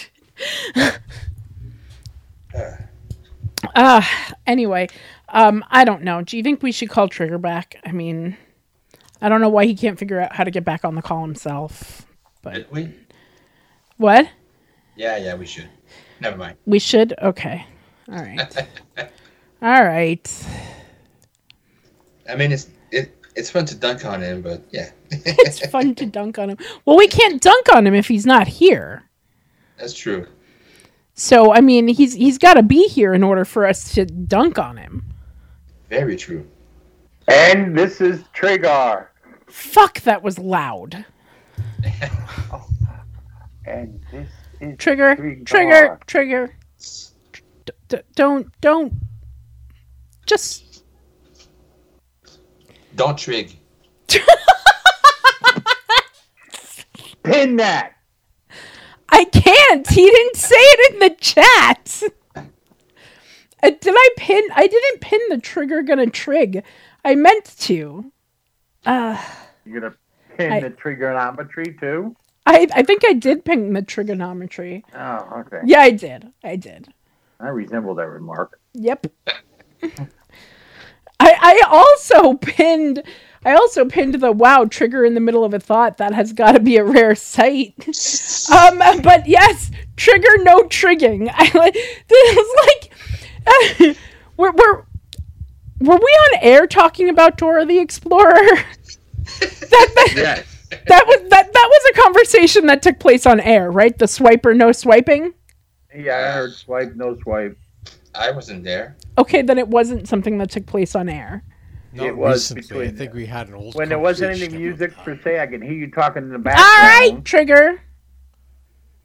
Uh, anyway, um, I don't know. Do you think we should call Trigger back? I mean, I don't know why he can't figure out how to get back on the call himself. But
Did we?
what?
Yeah, yeah, we should. Never mind.
We should? Okay. All right. All right.
I mean, it's it, it's fun to dunk on him, but yeah,
It's fun to dunk on him. Well, we can't dunk on him if he's not here.
that's true.
So, I mean, he's he's got to be here in order for us to dunk on him.
Very true.
And this is Trigger.
Fuck, that was loud.
And this is
Trigger,
Trigger.
trigger, trigger. D- d- don't, don't. Just
Don't trig.
Pin that.
I can't. He didn't say it in the chat. Uh, did I pin? I didn't pin the trigger gonna trig. I meant to. Uh,
You're gonna pin
I-
the trigonometry too.
I I think I did pin the trigonometry.
Oh, okay.
Yeah, I did. I did.
I resemble that remark.
Yep. I I also pinned I also pinned the wow trigger in the middle of a thought. That has got to be a rare sight. um, but yes, trigger no trigging. I like this is like uh, we're we're were we on air talking about Dora the Explorer? that, that,
Yes.
That was that that was a conversation that took place on air, right? The swipe or no swiping.
Yeah, I heard swipe, no swipe.
I wasn't there.
Okay, then it wasn't something that took place on air.
Not
It was
recently. I think we had an old
When there wasn't any music per se, I can hear you talking in the background.
All right, trigger.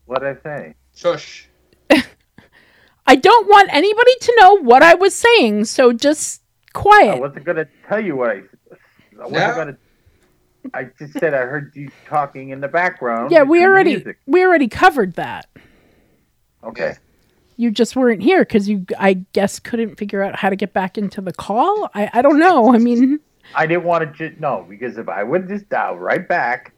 What'd I say?
Shush.
I don't want anybody to know what I was saying, so just quiet.
I wasn't gonna tell you what I. I wasn't
No.
gonna. I just said I heard you talking in the background.
Yeah, we already we already covered that.
Okay.
You just weren't here because you, I guess, couldn't figure out how to get back into the call. I, I don't know. I mean,
I didn't want to just no because if I would just dial right back,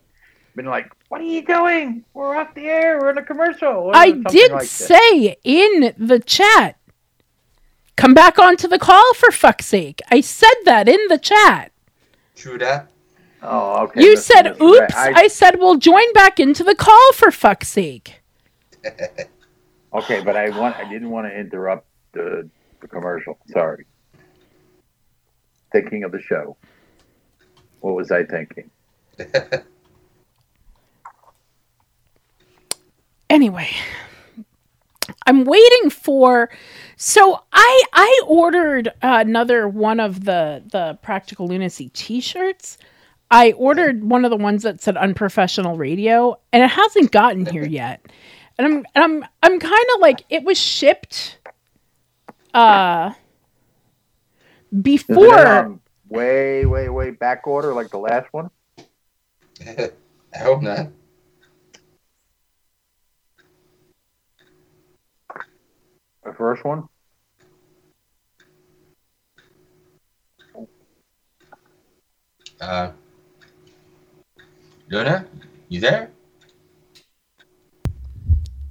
been like, "What are you doing? We're off the air. We're in a commercial." or
I did
like
say in the chat, come back onto the call for fuck's sake. I said that in the chat.
True that.
Oh, okay.
You
listen,
said,
listen,
oops.
I-
I said, well, join back into the call for fuck's sake.
okay, but I want. I didn't want to interrupt the, the commercial. Sorry. Thinking of the show. What was I thinking?
anyway i'm waiting for so i i ordered another one of the the practical lunacy t-shirts i ordered one of the ones that said unprofessional radio and it hasn't gotten here yet and i'm and i'm i'm kind of like it was shipped uh
Is it
before
um, way, way, way back order like the last one?
I hope not.
The first one?
Uh, Luna, you there?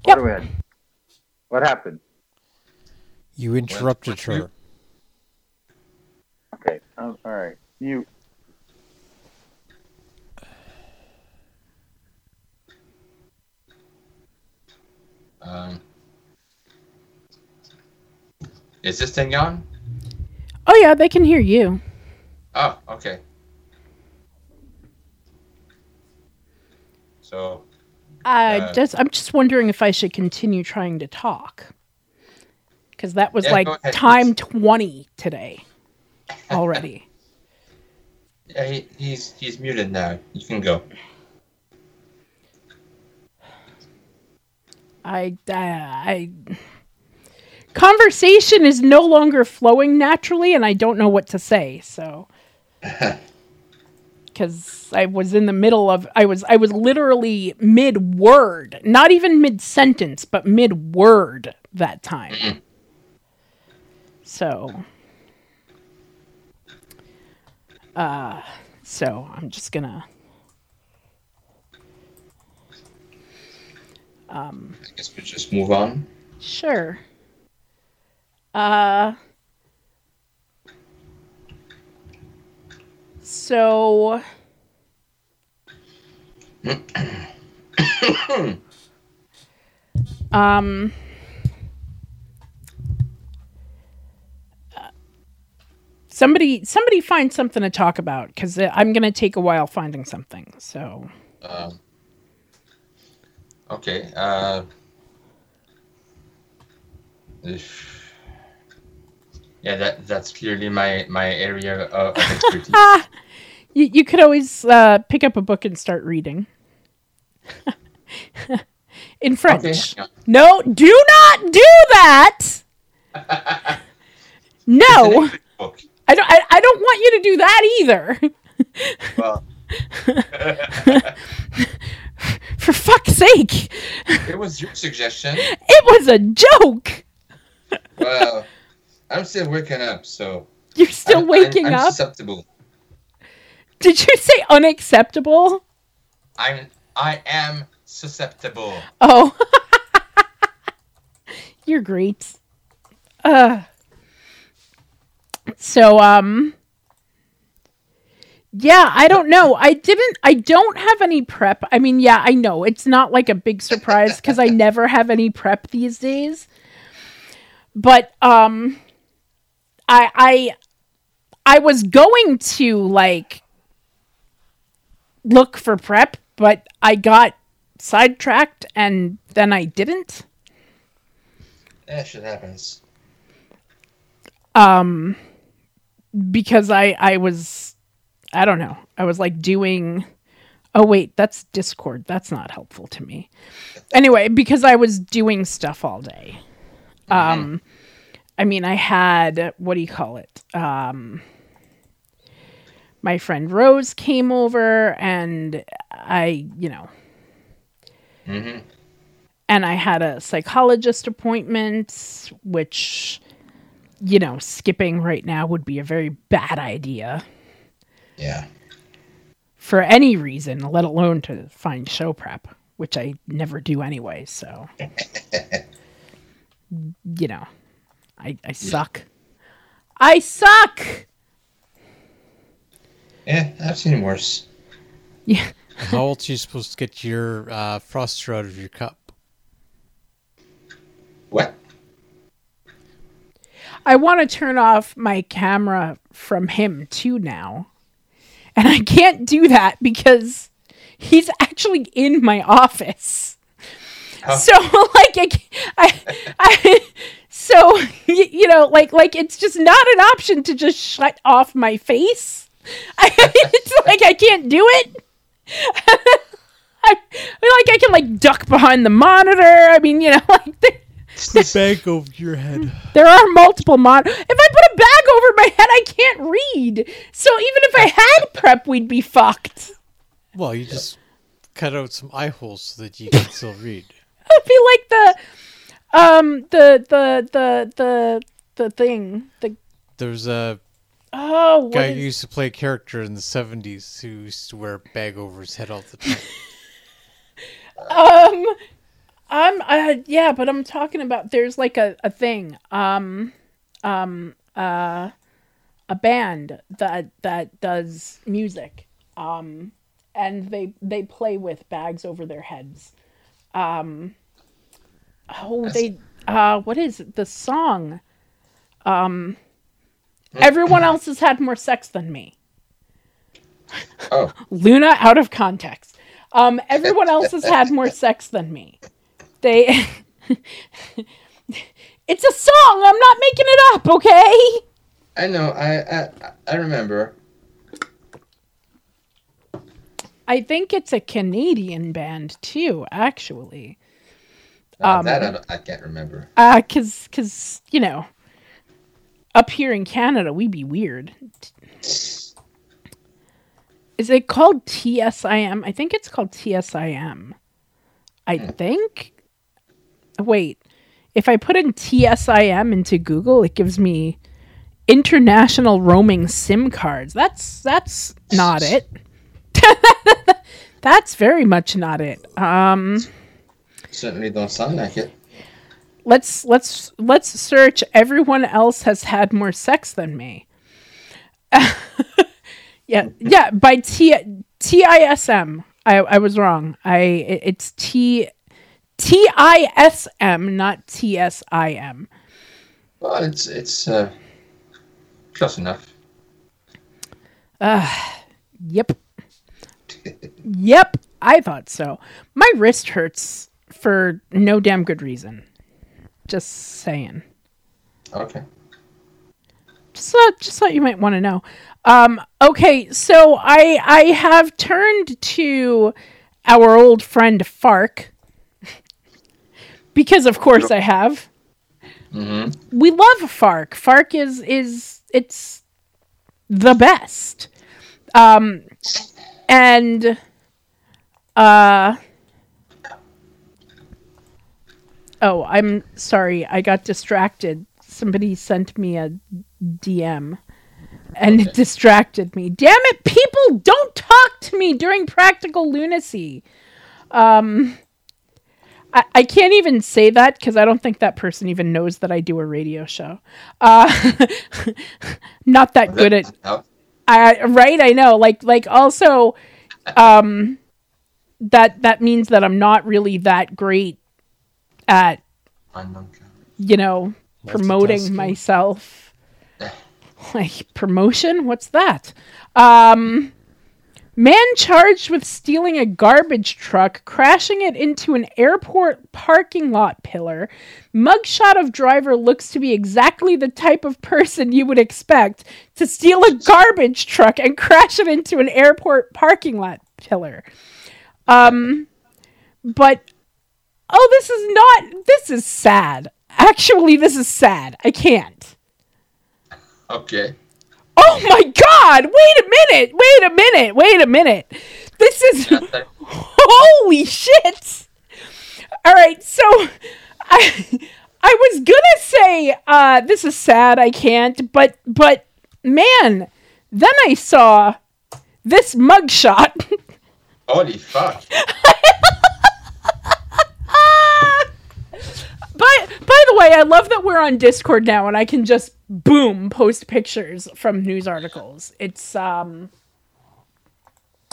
What do? What happened?
You interrupted her.
Okay. Um, all right. You.
Um, is this thing on?
oh yeah they can hear you
Oh, okay. So,
I
Uh,
just I'm just wondering if I should continue trying to talk. Cuz that was
Yeah,
like
ahead,
time 20 today already.
yeah, he, he's he's muted now. You can go.
I I I Conversation is no longer flowing naturally and I don't know what to say. So cuz I was in the middle of I was I was literally mid word, not even mid sentence, but mid word that time. So uh so I'm just going to um
I guess we just move on.
Sure. Uh So um uh, Somebody somebody find something to talk about cuz I'm going to take a while finding something. So
Um, okay. Uh, yeah, that that's clearly my my area of, of expertise.
You, you could always uh, pick up a book and start reading. In French.
Okay.
No, do not do that. no. I don't. I, I don't want you to do that either.
Well,
For fuck's sake,
it was your suggestion.
it was a joke.
Well, I'm still waking up, so
You're still
I'm-
waking
I'm, I'm
up.
susceptible.
Did you say unacceptable?
I'm I am susceptible.
Oh, you're great. Uh, so um, yeah, I don't know. I didn't. I don't have any prep. I mean, yeah, I know it's not like a big surprise because I never have any prep these days. But um, I I I was going to like look for prep, but I got sidetracked and then I didn't.
That shit happens.
Um because I I was I don't know. I was like doing Oh wait, that's Discord. That's not helpful to me. Anyway, because I was doing stuff all day. Um, I mean, I had what do you call it? Um, my friend Rose came over, and I, you know,
Mm-hmm.
and I had a psychologist appointment, which, you know, skipping right now would be a very bad idea
Yeah.
for any reason, let alone to find show prep, which I never do anyway. So, you know, I, I suck. I suck.
Yeah, I've seen worse.
Yeah.
How else are you supposed to get your uh, froster out of your cup?
What?
I want to turn off my camera from him too now. And I can't do that because he's actually in my office. So like I, I, I so y- you know like like it's just not an option to just shut off my face. I, it's like I can't do it. I, like I can like duck behind the monitor. I mean, you know, like there,
The bag over your head.
there are multiple mon. If I put a bag over my head, I can't read. So even if I had prep, we'd be fucked.
Well, you just cut out some eye holes so that you can still read.
It'd be like the, um, the the the the the thing. The
There's a
oh, what
guy
is-
who used to play a character in the 70s who used to wear a bag over his head all the time.
um, I'm uh yeah, but I'm talking about there's like a a thing. Um, um, uh, a band that that does music. Um, and they they play with bags over their heads. Um, oh, they uh, what is it? the song? Um, everyone else has had more sex than me.
Oh.
Luna out of context. Um, everyone else has had more sex than me. They. it's a song. I'm not making it up. Okay.
I know. I I I remember.
I think it's a Canadian band too. Actually.
Uh,
Um,
that I, don't- I can't remember.
Uh, cause, cause you know, up here in Canada, we be weird. Is it called TSIM? I think it's called TSIM. I think. Wait, if I put in TSIM into Google, it gives me international roaming SIM cards. That's that's not it. that's very much not it. Um.
Certainly don't sound like it.
let's let's let's search. Everyone else has had more sex than me. Yeah yeah by t tism i i was wrong. I it- it's t tism not tsim
Well, it's it's uh, close enough.
uh yep. Yep i thought so. My wrist hurts for no damn good reason just saying
Okay.
just thought, just thought you might want to know. Um, okay, so I I have turned to our old friend Fark because, of course, I have.
Mm-hmm.
We love Fark. Fark is is it's the best. Um, and uh. Oh, I'm sorry. I got distracted. Somebody sent me a DM and it distracted me. Damn it, people don't talk to me during practical lunacy. Um I, I can't even say that because I don't think that person even knows that I do a radio show. Uh, not that good at I right, I know. Like like also um that that means that I'm not really that great at you know promoting myself. Like promotion? What's that? Um man charged with stealing a garbage truck, crashing it into an airport parking lot pillar. Mugshot of driver looks to be exactly the type of person you would expect to steal a garbage truck and crash it into an airport parking lot pillar. Um but oh this is not this is sad actually, this is sad. I can't.
Okay.
Oh my god! Wait a minute! Wait a minute! Wait a minute! This is holy shit! All right, so I I was gonna say uh, this is sad. I can't, but but man, then I saw this mugshot.
Holy fuck.
By by the way, I love that we're on Discord now and I can just boom post pictures from news articles. It's um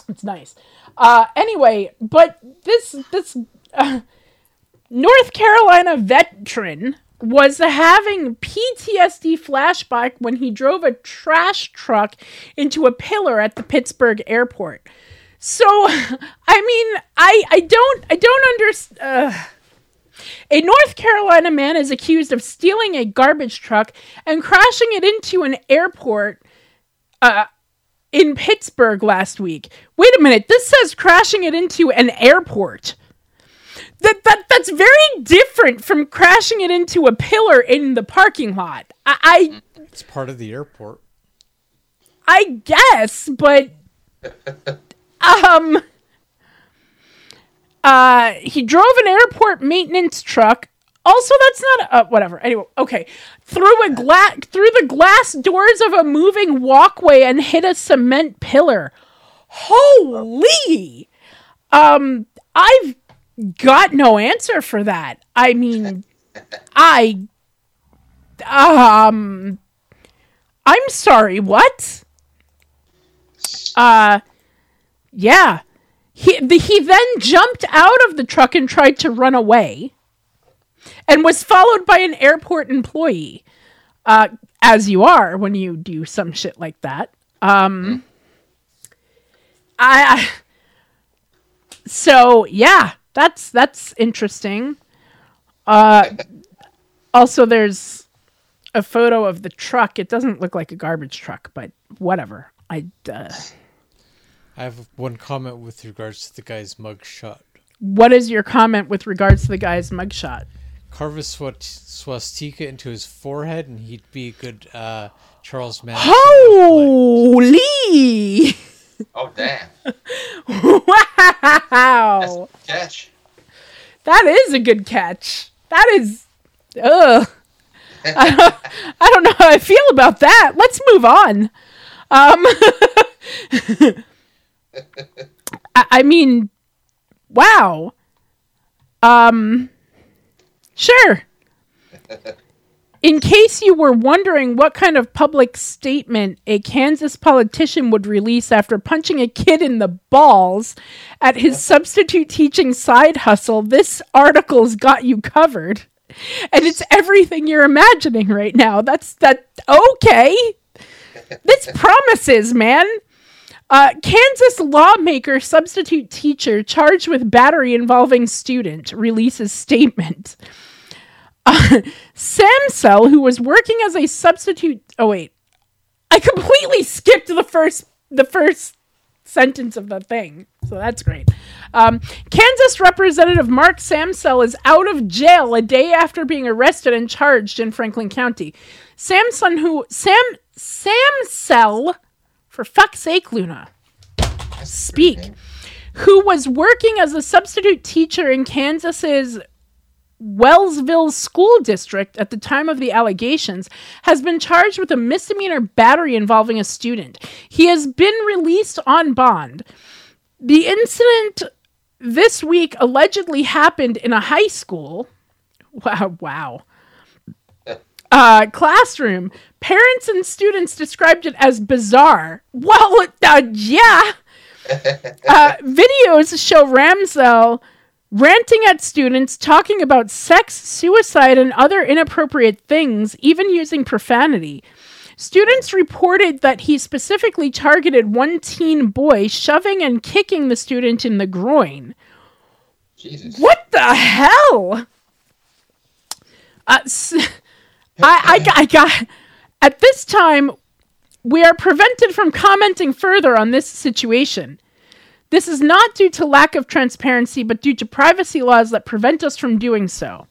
it's nice. Uh anyway, but this this uh, North Carolina veteran was having PTSD flashback when he drove a trash truck into a pillar at the Pittsburgh airport. So, I mean, I I don't I don't understand. Uh, a North Carolina man is accused of stealing a garbage truck and crashing it into an airport uh, in Pittsburgh last week. Wait a minute, this says crashing it into an airport. That, that that's very different from crashing it into a pillar in the parking lot. I I,
It's part of the airport.
I guess, but um uh he drove an airport maintenance truck. Also that's not uh, whatever. Anyway okay. Through a glass through the glass doors of a moving walkway and hit a cement pillar. Holy! Um i've got no answer for that. I mean i um i'm sorry what? Uh yeah. He, the, he then jumped out of the truck and tried to run away and was followed by an airport employee. Uh, as you are when you do some shit like that. Um, I, I so yeah, that's that's interesting. Uh, also, there's a photo of the truck. It doesn't look like a garbage truck, but whatever. I uh,
I have one comment with regards to the guy's mugshot.
what is your comment with regards to the guy's mugshot?
Carve a swastika into his forehead, and he'd be a good uh, Charles Manson.
Holy!
Oh damn.
wow!
Catch.
That is a good catch. That is. Ugh. I don't, I don't know how I feel about that. Let's move on. Um, I, I mean, wow. Um, sure. In case you were wondering what kind of public statement a Kansas politician would release after punching a kid in the balls at his substitute teaching side hustle, this article's got you covered. And it's everything you're imagining right now. That's that okay. This promises, man. Uh, Kansas lawmaker substitute teacher charged with battery involving student releases statement. Uh, Samsel, who was working as a substitute. Oh wait, I completely skipped the first the first sentence of the thing, so that's great. Um, Kansas Representative Mark Samsel is out of jail a day after being arrested and charged in Franklin County. Samson, who Sam Samsel, for fuck's sake, Luna, speak, who was working as a substitute teacher in Kansas's Wellsville School District at the time of the allegations, has been charged with a misdemeanor battery involving a student. He has been released on bond. The incident this week allegedly happened in a high school. Wow, wow. Uh, classroom. Parents and students described it as bizarre. Well, uh, yeah. Uh, videos show Ramsell ranting at students, talking about sex, suicide, and other inappropriate things, even using profanity. Students reported that he specifically targeted one teen boy, shoving and kicking the student in the groin.
Jesus.
What the hell? Uh, s- I, I, got- I got. At this time, we are prevented from commenting further on this situation. This is not due to lack of transparency, but due to privacy laws that prevent us from doing so.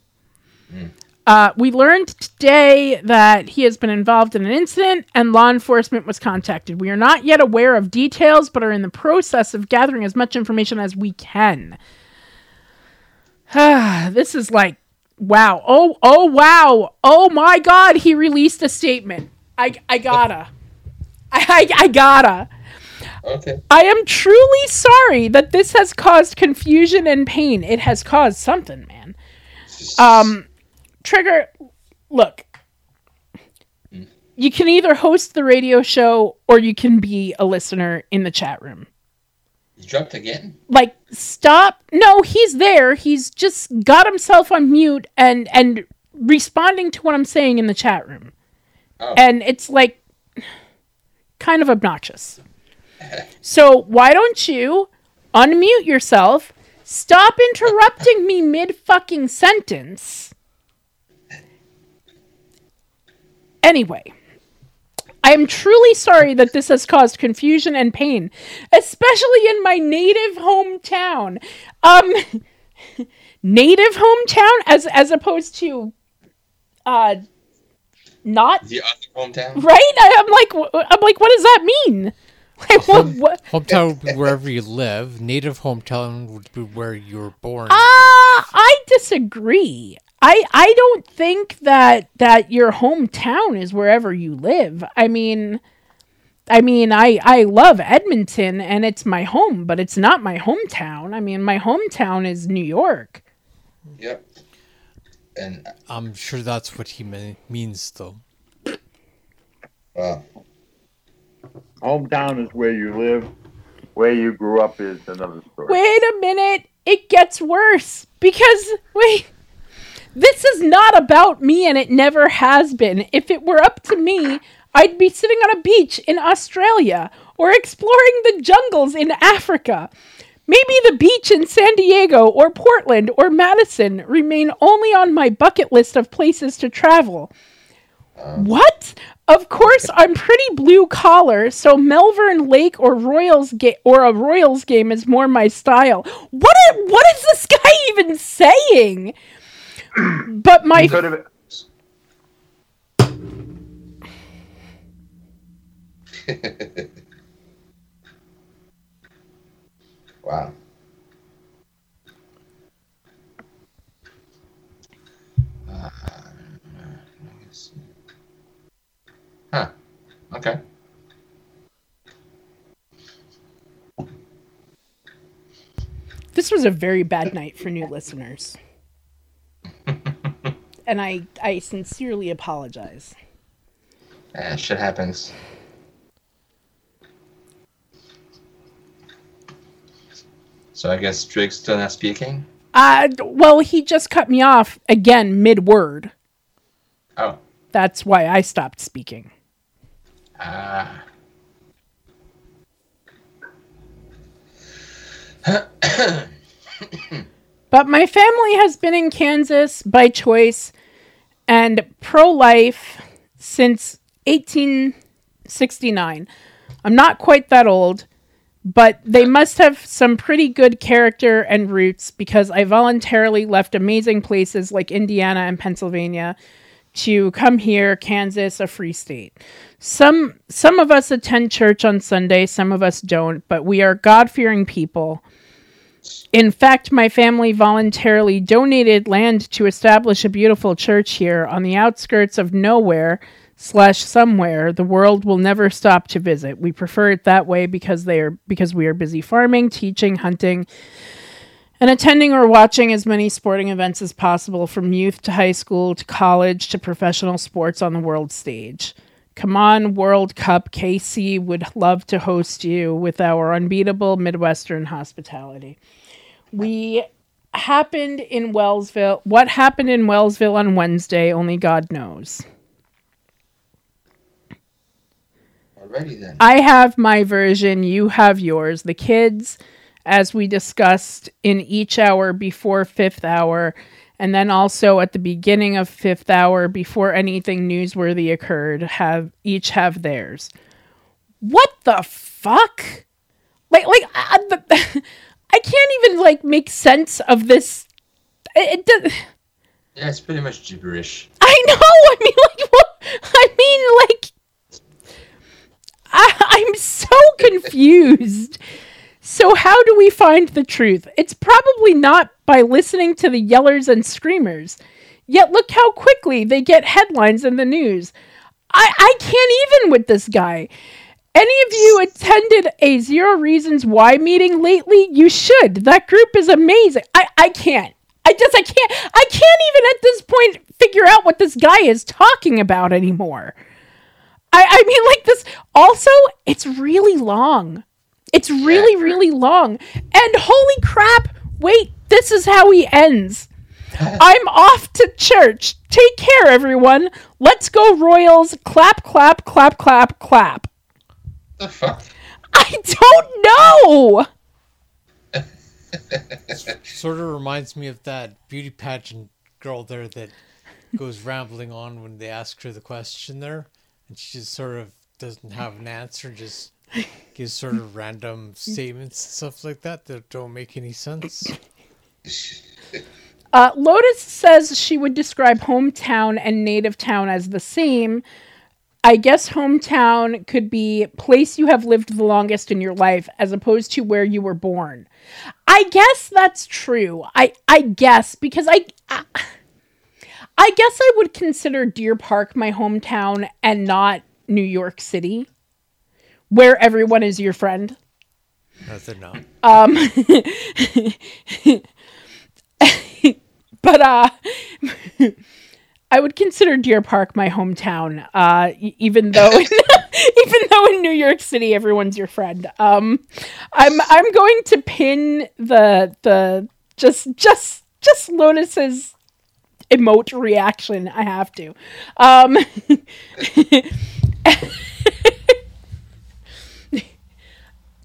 Uh, we learned today that he has been involved in an incident and law enforcement was contacted. We are not yet aware of details, but are in the process of gathering as much information as we can. this is like, wow. Oh, oh, wow. Oh my God. He released a statement. I, I gotta. I, I, I gotta.
Okay.
I am truly sorry that this has caused confusion and pain. It has caused something, man. Um, Trigger, look. You can either host the radio show or you can be a listener in the chat room.
You dropped again?
Like, stop. No, he's there. He's just got himself on mute and and responding to what I'm saying in the chat room.
Oh.
And it's like kind of obnoxious. So why don't you unmute yourself? Stop interrupting me mid fucking sentence. Anyway, I am truly sorry that this has caused confusion and pain, especially in my native hometown. Um native hometown as as opposed to uh not
The other hometown?
right? I, I'm like I'm like what does that mean? Like what, what
Hometown would be wherever you live. Native hometown would be where you were born.
Ah, I disagree. I I don't think that that your hometown is wherever you live. I mean, I mean, I I love Edmonton and it's my home, but it's not my hometown. I mean, my hometown is New York.
Yep. And
I'm sure that's what he me- means, though.
well,
Hometown is where you live. Where you grew up is another story.
Wait a minute, it gets worse because wait. This is not about me and it never has been. If it were up to me, I'd be sitting on a beach in Australia or exploring the jungles in Africa. Maybe the beach in San Diego or Portland or Madison remain only on my bucket list of places to travel. What? Of course, I'm pretty blue collar, so Melvern Lake or Royals ga- or a Royals game is more my style. What? Are, what is this guy even saying? But my
Could have
wow. Uh. Huh. Okay.
This was a very bad night for new listeners. And I I sincerely apologize.
Eh, shit happens. So I guess Drake's still not speaking?
Uh well, he just cut me off again mid word.
Oh.
That's why I stopped speaking.
Ah.
But my family has been in Kansas by choice and pro life since 1869. I'm not quite that old, but they must have some pretty good character and roots because I voluntarily left amazing places like Indiana and Pennsylvania to come here, Kansas, a free state. Some some of us attend church on Sunday, some of us don't, but we are God-fearing people. In fact, my family voluntarily donated land to establish a beautiful church here on the outskirts of nowhere slash somewhere the world will never stop to visit. We prefer it that way because they are because we are busy farming, teaching, hunting, and attending or watching as many sporting events as possible from youth to high school to college to professional sports on the world stage. Come on, World Cup. KC would love to host you with our unbeatable Midwestern hospitality. We happened in Wellsville. What happened in Wellsville on Wednesday, only God knows.
Alrighty then.
I have my version, you have yours. The kids, as we discussed in each hour before fifth hour, and then also at the beginning of fifth hour before anything newsworthy occurred, have each have theirs. What the fuck? Like, like I, the, I can't even like make sense of this. It, it does.
Yeah, it's pretty much gibberish.
I know. I mean, like, what? I mean, like, I, I'm so confused. So, how do we find the truth? It's probably not by listening to the yellers and screamers. Yet, look how quickly they get headlines in the news. I, I can't even with this guy. Any of you attended a Zero Reasons Why meeting lately? You should. That group is amazing. I, I can't. I just I can't I can't even at this point figure out what this guy is talking about anymore. I I mean like this also it's really long. It's really really long. And holy crap, wait, this is how he ends. I'm off to church. Take care everyone. Let's go Royals. Clap clap clap clap clap.
The fuck?
I don't know.
Sort of reminds me of that beauty pageant girl there that goes rambling on when they ask her the question there, and she just sort of doesn't have an answer, just gives sort of random statements and stuff like that that don't make any sense.
Uh, Lotus says she would describe hometown and native town as the same. I guess hometown could be place you have lived the longest in your life as opposed to where you were born. I guess that's true. I I guess because I I, I guess I would consider Deer Park my hometown and not New York City where everyone is your friend.
Nothing no.
Um but uh I would consider Deer Park my hometown, uh, even though even though in New York City everyone's your friend. Um, I'm I'm going to pin the the just just just Lotus's emote reaction. I have to. Um,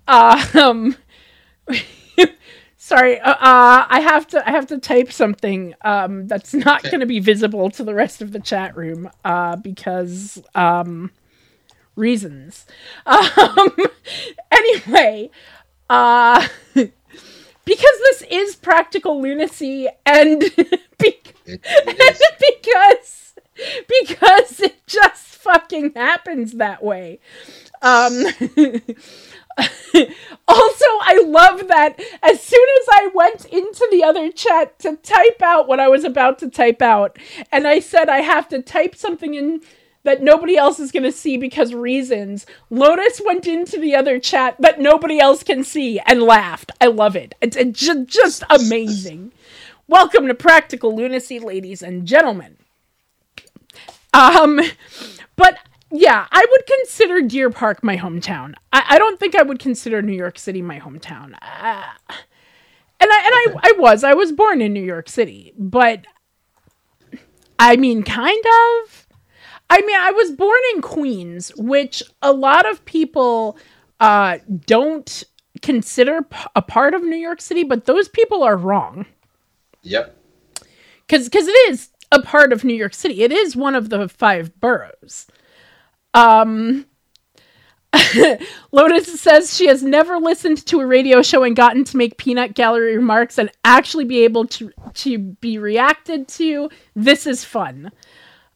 um, sorry. Uh, uh, I have to. I have to type something. Um, that's not going to be visible to the rest of the chat room. Uh, because um, reasons. Um, anyway, uh, because this is practical lunacy, and be- because because it just fucking happens that way. Um. also, I love that as soon as I went into the other chat to type out what I was about to type out, and I said I have to type something in that nobody else is going to see because reasons, Lotus went into the other chat that nobody else can see and laughed. I love it. It's, it's ju- just amazing. Welcome to Practical Lunacy, ladies and gentlemen. Um, but yeah, I would consider Deer Park my hometown. I, I don't think I would consider New York City my hometown. Uh, and I and I, I was I was born in New York City, but I mean, kind of. I mean, I was born in Queens, which a lot of people uh, don't consider p- a part of New York City, but those people are wrong
Yep.
because because it is a part of New York City. It is one of the five boroughs. Um, Lotus says she has never listened to a radio show and gotten to make peanut gallery remarks and actually be able to to be reacted to. This is fun.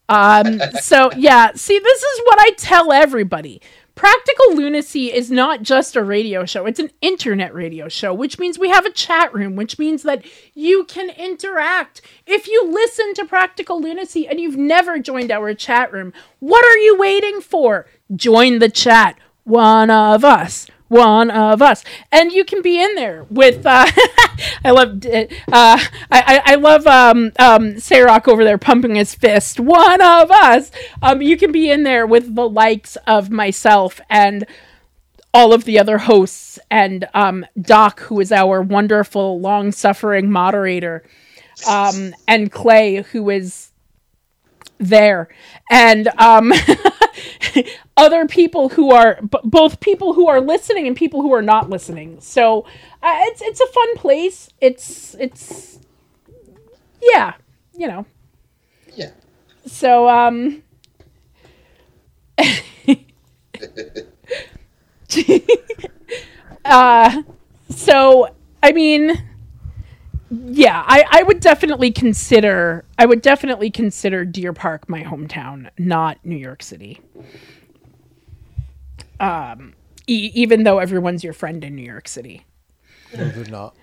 Um, so yeah, see, this is what I tell everybody. Practical Lunacy is not just a radio show, it's an internet radio show, which means we have a chat room, which means that you can interact. If you listen to Practical Lunacy and you've never joined our chat room, what are you waiting for? Join the chat. One of us. One of us. And you can be in there with uh I love uh I I, love um um Sarok over there pumping his fist. One of us. Um you can be in there with the likes of myself and all of the other hosts and um, Doc, who is our wonderful, long suffering moderator, um, and Clay, who is there, and um, other people who are b- both people who are listening and people who are not listening. So uh, it's it's a fun place. It's it's yeah, you know.
Yeah.
So um. uh so i mean yeah i i would definitely consider i I would definitely consider Deer Park my hometown, not New York City. Um, e- even though everyone's your friend in New York City.
No, they're not.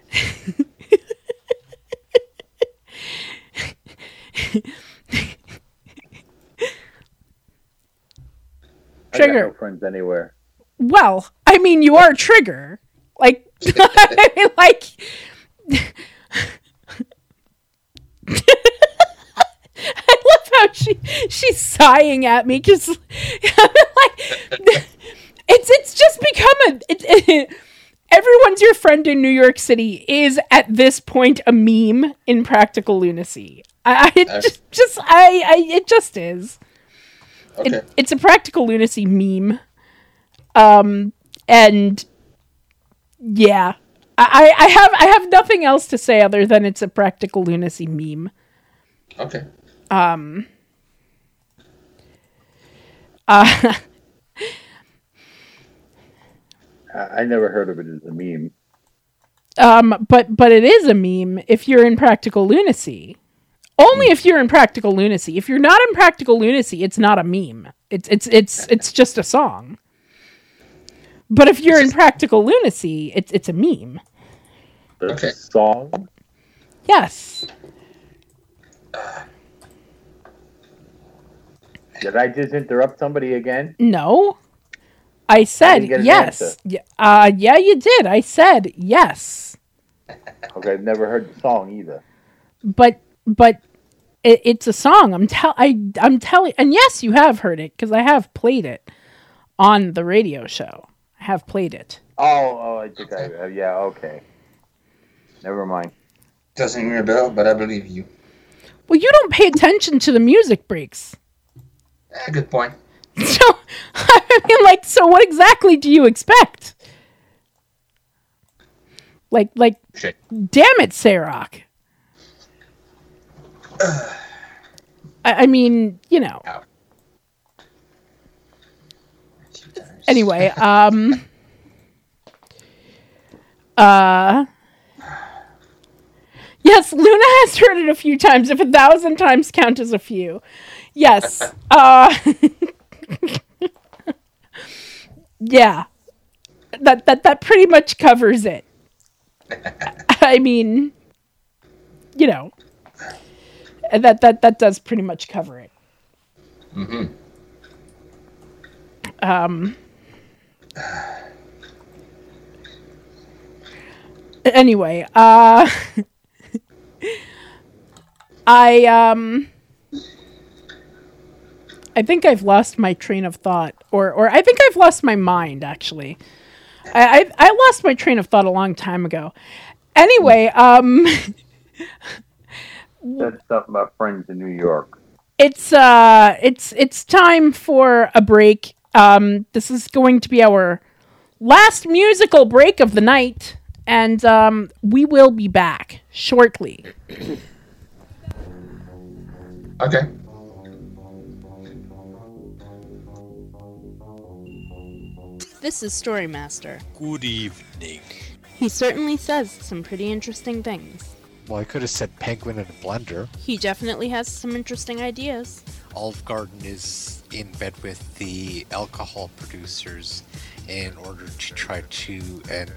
I got
Trigger.
no friends anywhere.
Well, I mean, you are Trigger. Like, I mean, like. I love how she she's sighing at me because like it's it's just become a it, it- everyone's your friend in New York City is at this point a meme in Practical Lunacy. I, I it just just I, I it just is.
Okay.
It, it's a Practical Lunacy meme. Um and yeah. I, I have I have nothing else to say other than it's a Practical Lunacy meme.
Okay.
Um. Uh,
I, I never heard of it as a meme.
um, but but it is a meme if you're in practical lunacy. Only if you're in practical lunacy. If you're not in practical lunacy, it's not a meme. It's it's it's it's just a song. But if you're in practical lunacy, it's it's a meme.
The
Okay.
song.
Yes.
Did I just interrupt somebody again?
No. I said
an
yes. Yeah, uh, yeah, you did. I said yes.
Okay, I've never heard the song either.
but but it, it's a song. I'm tell I I'm telling and yes, you have heard it because I have played it on the radio show. I have played it.
Oh, oh, I think I. Uh, yeah, okay. Never mind.
Doesn't ring a bell, but I believe you.
Well, you don't pay attention to the music breaks.
Eh, good point.
So I mean, like, so what exactly do you expect? Like, like,
Shit.
damn it, Sarok. I, I mean, you know.
Ow.
Anyway, um, uh, yes, Luna has heard it a few times. If a thousand times count as a few, yes. Uh, yeah, that that that pretty much covers it. I mean, you know, that that that does pretty much cover it.
Mm-hmm.
Um. Anyway, uh I um I think I've lost my train of thought or or I think I've lost my mind actually. I I, I lost my train of thought a long time ago. Anyway, um
Said stuff about friends in New York.
it's uh it's it's time for a break um this is going to be our last musical break of the night and um we will be back shortly
Okay.
This is Storymaster.
Good evening.
He certainly says some pretty interesting things.
Well, I could have said penguin in a blender.
He definitely has some interesting ideas.
Olive Garden is in bed with the alcohol producers in order to try to and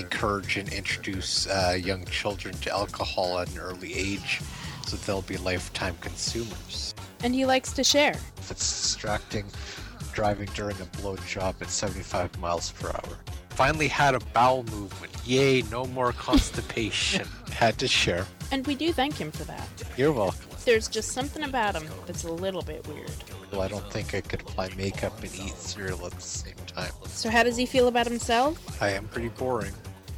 encourage and introduce uh, young children to alcohol at an early age so they'll be lifetime consumers.
And he likes to share.
If it's distracting, driving during a blow job at 75 miles per hour. Finally had a bowel movement. Yay, no more constipation. Had to share.
And we do thank him for that.
You're welcome.
There's just something about him that's a little bit weird.
Well, I don't think I could apply makeup and eat cereal at the same time.
So, how does he feel about himself?
I am pretty boring.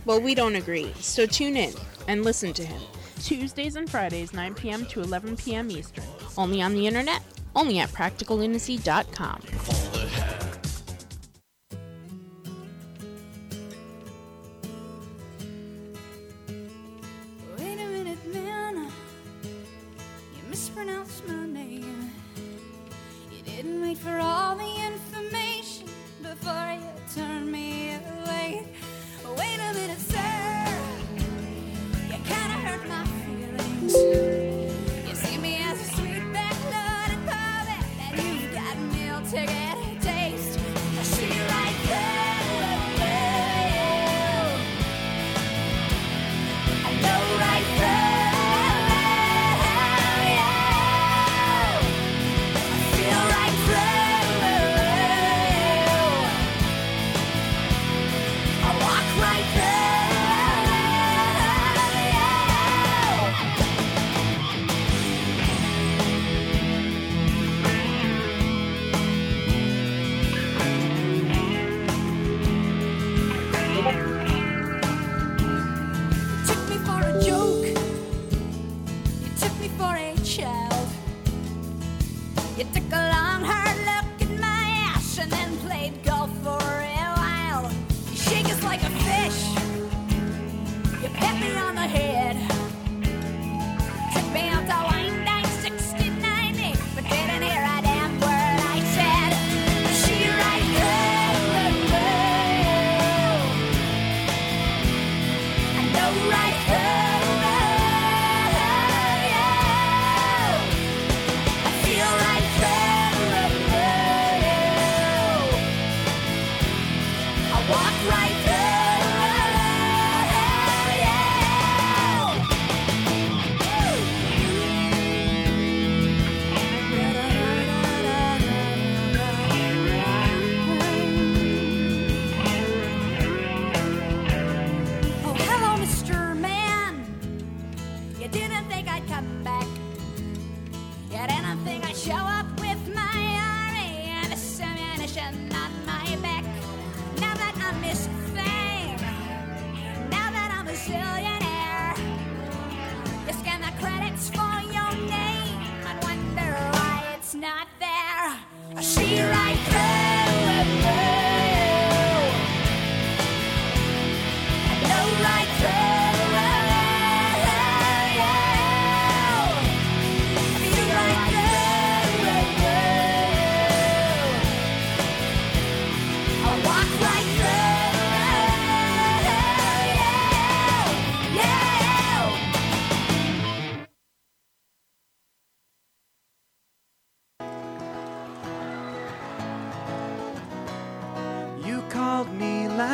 Well, we don't agree. So, tune in and listen to him. Tuesdays and Fridays, 9 p.m. to 11 p.m. Eastern. Only on the internet, only at practicallunacy.com.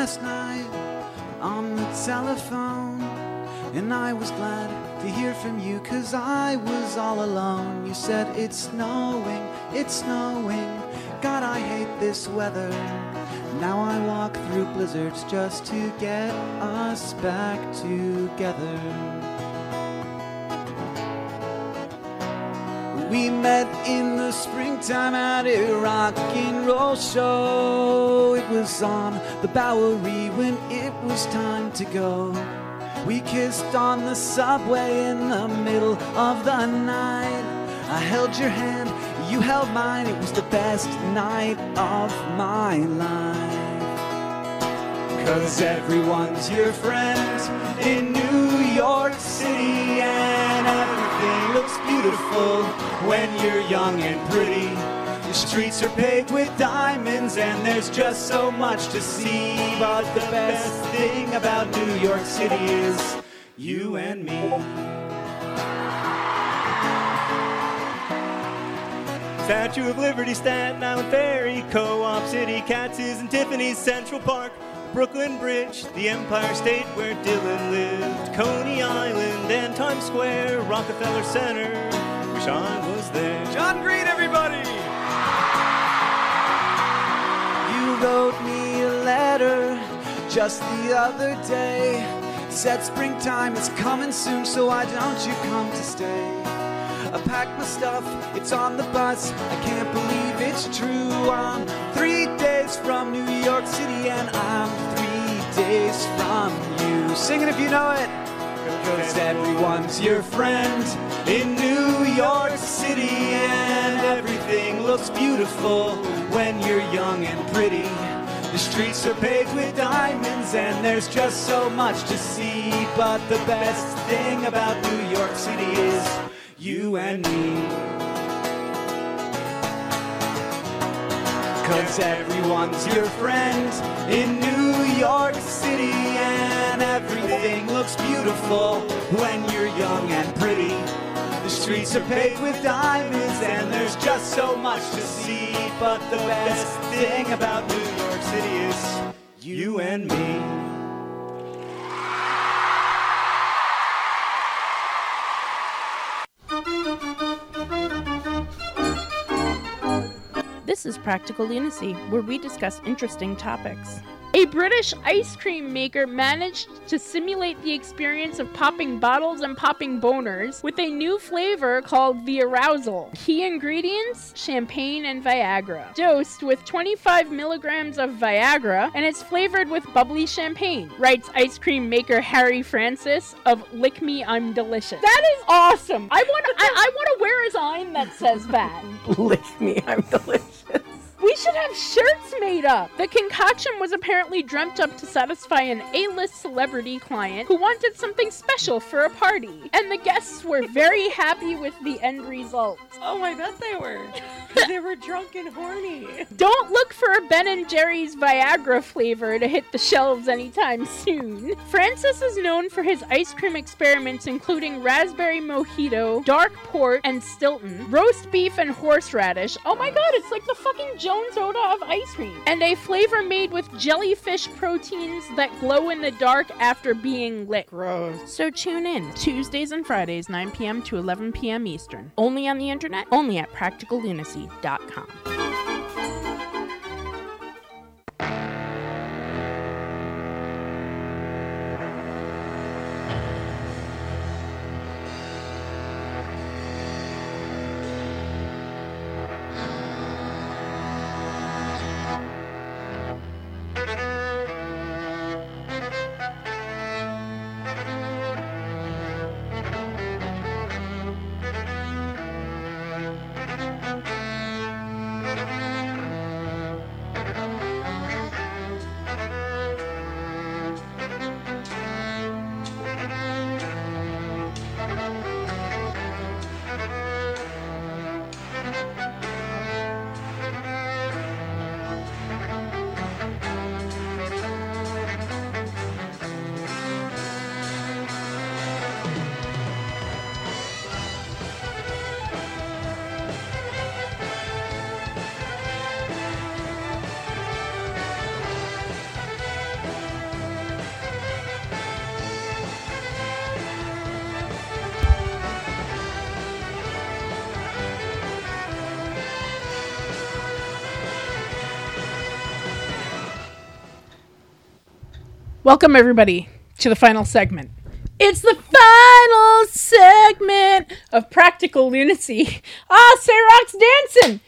last night on the telephone, and I was glad to hear from you cause I was all alone. You said it's snowing, it's snowing. God, I hate this weather. Now I walk through blizzards just to get us back together. We met in the springtime at a rock and roll show. It was on the Bowery when it was time to go. We kissed on the subway in the middle of the night. I held your hand, you held mine. It was the best night of my life. Cause everyone's your friend in New York City, looks beautiful when you're young and pretty. The streets are paved with diamonds, and there's just so much to see. But the best thing about New York City is you and me.
Statue of Liberty, Staten Island Ferry, Co-op City, Katz's and Tiffany's, Central Park, Brooklyn Bridge, the Empire State where Dylan lived, Coney Island and Times Square, Rockefeller Center. Wish I was there. John Green, everybody!
You wrote me a letter just the other day. Said springtime is coming soon, so why don't you come to stay? I packed my stuff, it's on the bus. I can't believe it's true. I'm three days from New York City, and I'm three days from you. Sing it if you know it. Cause everyone's your friend in New York City, and everything looks beautiful when you're young and pretty. The streets are paved with diamonds, and there's just so much to see. But the best thing about New York City is you and me. Cause everyone's your friend in New York City, and everything looks beautiful when you're young and pretty. The streets are paved with diamonds, and there's just so much to see. But the best thing about New York City is you and me.
This is Practical Lunacy, where we discuss interesting topics. A
British ice cream maker managed to simulate the experience of popping bottles and popping boners with a new flavor called the arousal. Key ingredients champagne and Viagra. Dosed with 25 milligrams of Viagra, and it's flavored with bubbly champagne, writes ice cream maker Harry Francis of Lick Me I'm Delicious.
That is awesome. I want to. I, I want to wear a sign that says that.
Lick me, I'm delicious.
We should have shirts made up.
The concoction was apparently dreamt up to satisfy an A-list celebrity client who wanted something special for a party, and the guests were very happy with the end result.
Oh, I bet they were. they were drunk and horny.
Don't look for a Ben and Jerry's Viagra flavor to hit the shelves anytime soon. Francis is known for his ice cream experiments including raspberry mojito, dark port, and Stilton, roast beef and horseradish. Oh my god, it's like the fucking Soda of ice cream. And a flavor made with jellyfish proteins that glow in the dark after being lit.
Gross.
So tune in Tuesdays and Fridays, 9 p.m. to 11 p.m. Eastern. Only on the internet, only at practicallunacy.com.
Welcome everybody to the final segment. It's the final segment of Practical Lunacy. Ah, Sarah's dancing,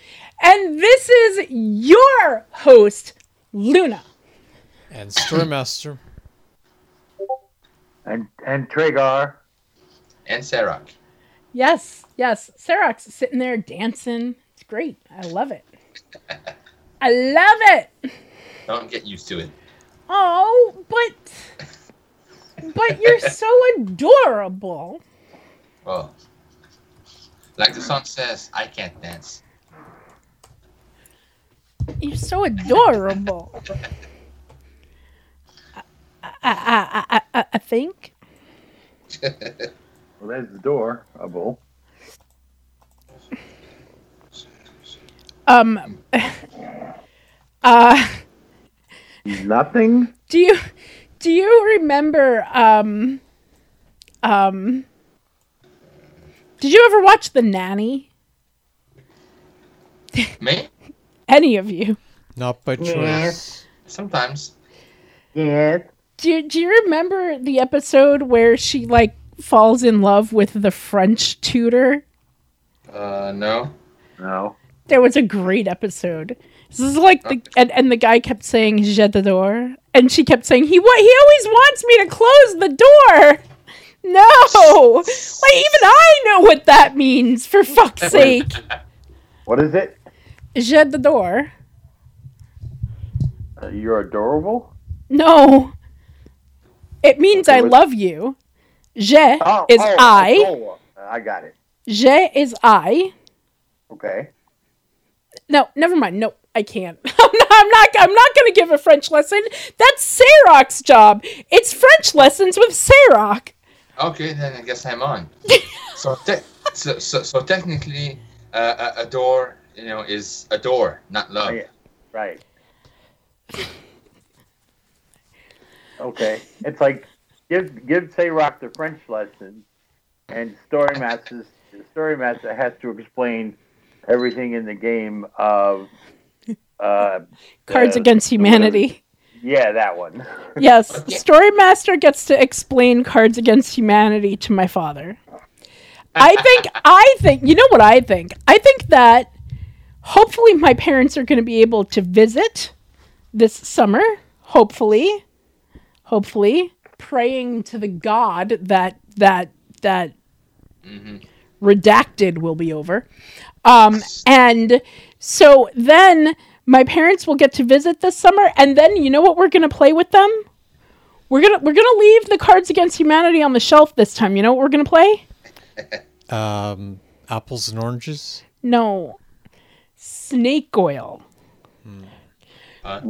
and this is your host, Luna.
And Storymaster.
And and Tragar.
And Sarah.
Yes, yes, Sarah's sitting there dancing. It's great. I love it. I love it.
Don't get used to it.
Oh, but but you're so adorable.
Well, like the song says, I can't dance.
You're so adorable. I, I, I, I, I think.
Well, there's the door. A bull.
Um. Uh.
Nothing.
Do you do you remember? Um. Um. Did you ever watch The Nanny?
Me?
Any of you?
Not by choice.
Yes.
Sometimes.
Yes.
Do you, do you remember the episode where she like falls in love with the French tutor?
Uh, no.
No.
There was a great episode. This is like the and, and the guy kept saying "Je t'adore," and she kept saying he what he always wants me to close the door. No, like even I know what that means. For fuck's sake,
What is it?
Je t'adore.
Uh, you're adorable.
No, it means
Okay,
I
what-
love you. Je
Oh,
is
oh,
I.
adorable. I got it.
Je is I.
Okay.
No, never mind. No, I can't. I'm not. I'm not. I'm not going to give a French lesson. That's Sarok's job. It's French lessons with Sarok.
Okay, then I guess I'm on. so, te- so, so, so technically, uh, a, a door, you know, is a door, not love.
Right. Okay. It's like give give Sarok the French lesson, and Story Master Story Master has to explain everything in the game of uh,
Cards
the-
Against Humanity.
Yeah, that one.
Yes, Storymaster gets to explain Cards Against Humanity to my father. I think I think you know what I think. I think that hopefully my parents are going to be able to visit this summer. Hopefully, hopefully, praying to the God that that that redacted will be over. Um, and so then my parents will get to visit this summer, and then you know what we're gonna play with them? We're gonna we're gonna leave the Cards Against Humanity on the shelf this time. You know what we're gonna play?
Um, apples and oranges.
No, snake oil.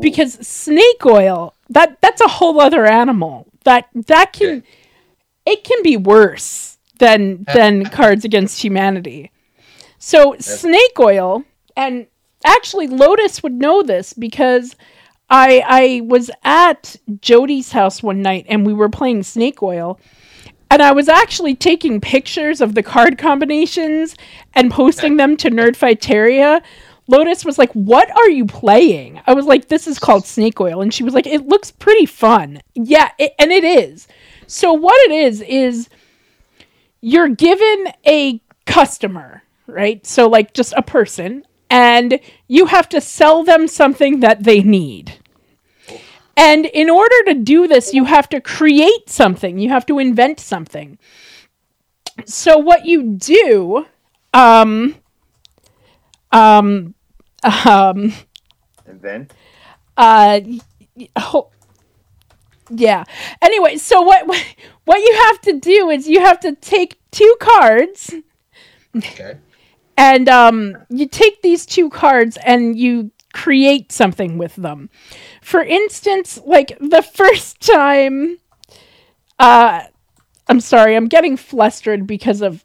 Because snake oil that that's a whole other animal. That that can it can be worse than than Cards Against Humanity. So snake oil, and actually Lotus would know this because I I was at Jody's house one night and we were playing snake oil. And I was actually taking pictures of the card combinations and posting them to Nerdfighteria. Lotus was like, "What are you playing?" I was like, "This is called Snake Oil," and she was like, "It looks pretty fun." Yeah, it, and it is. So what it is is you're given a customer, right? So like just a person, and you have to sell them something that they need. And in order to do this, you have to create something. You have to invent something. So what you do, um, um, um,
And then
uh, y- yeah. Anyway, so what what you have to do is you have to take two cards.
Okay.
And um, you take these two cards and you create something with them. For instance, like the first time, uh, I'm sorry, I'm getting flustered because of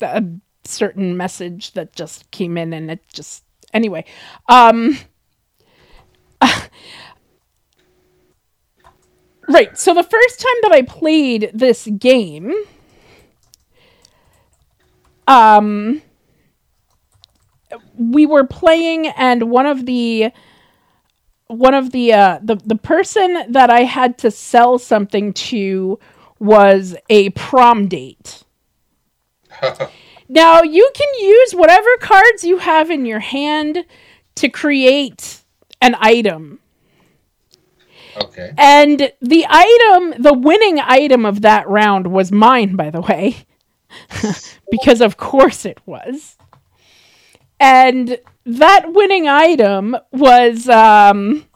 a certain message that just came in, and it just anyway. Um, right. So the first time that I played this game, um, we were playing, and one of the one of the uh, the the person that I had to sell something to was a prom date. now you can use whatever cards you have in your hand to create an item.
Okay.
And the item, the winning item of that round was mine, by the way. because of course it was. And that winning item was um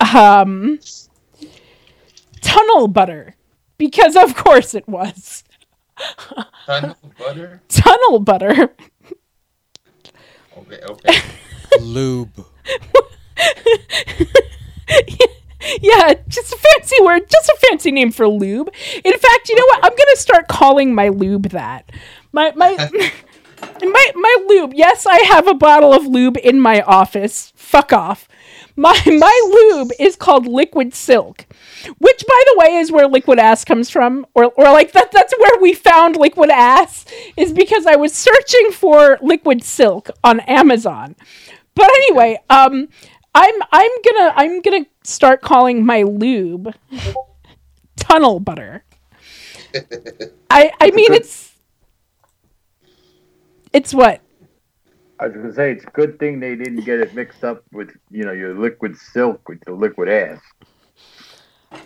um tunnel butter. Because of course it was.
Tunnel butter.
Tunnel butter.
Okay. Okay.
Lube.
yeah, just a fancy word, just a fancy name for lube. In fact, you know what? I'm gonna start calling my lube that. My my my my lube. Yes, I have a bottle of lube in my office. Fuck off. My my lube is called Liquid Silk, which by the way is where liquid ass comes from, or or like that that's where we found liquid ass is because I was searching for liquid silk on Amazon. But anyway, um I'm I'm gonna I'm gonna start calling my lube tunnel butter. I I mean it's it's what
I was gonna say it's a good thing they didn't get it mixed up with you know your liquid silk with your liquid ass.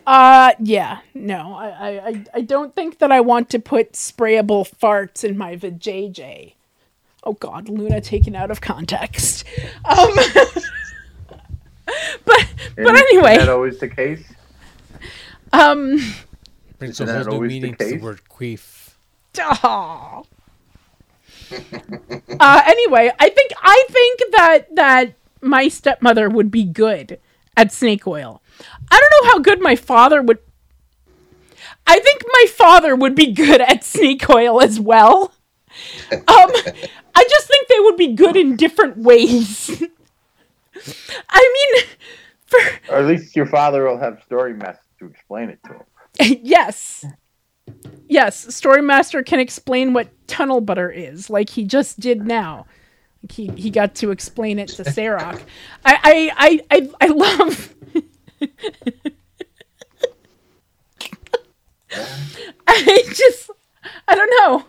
Uh, yeah, no, I, I, I- I don't think that I want to put sprayable farts in my vajayjay. Oh God, Luna taken out of context. Um, but but anyway,
isn't that always the case?
um,
Brings a
Isn't that
whole new
always the
meaning to the word queef.
aw. Uh, anyway, I think I think that that my stepmother would be good at snake oil. I don't know how good my father would. I think my father would be good at snake oil as well. Um, I just think they would be good in different ways. I mean, for
Or at least your father will have story master to explain it to him.
yes. Yes, Storymaster can explain what tunnel butter is, like he just did now. He he got to explain it to Sarok. I I I I, I love. I just I don't know.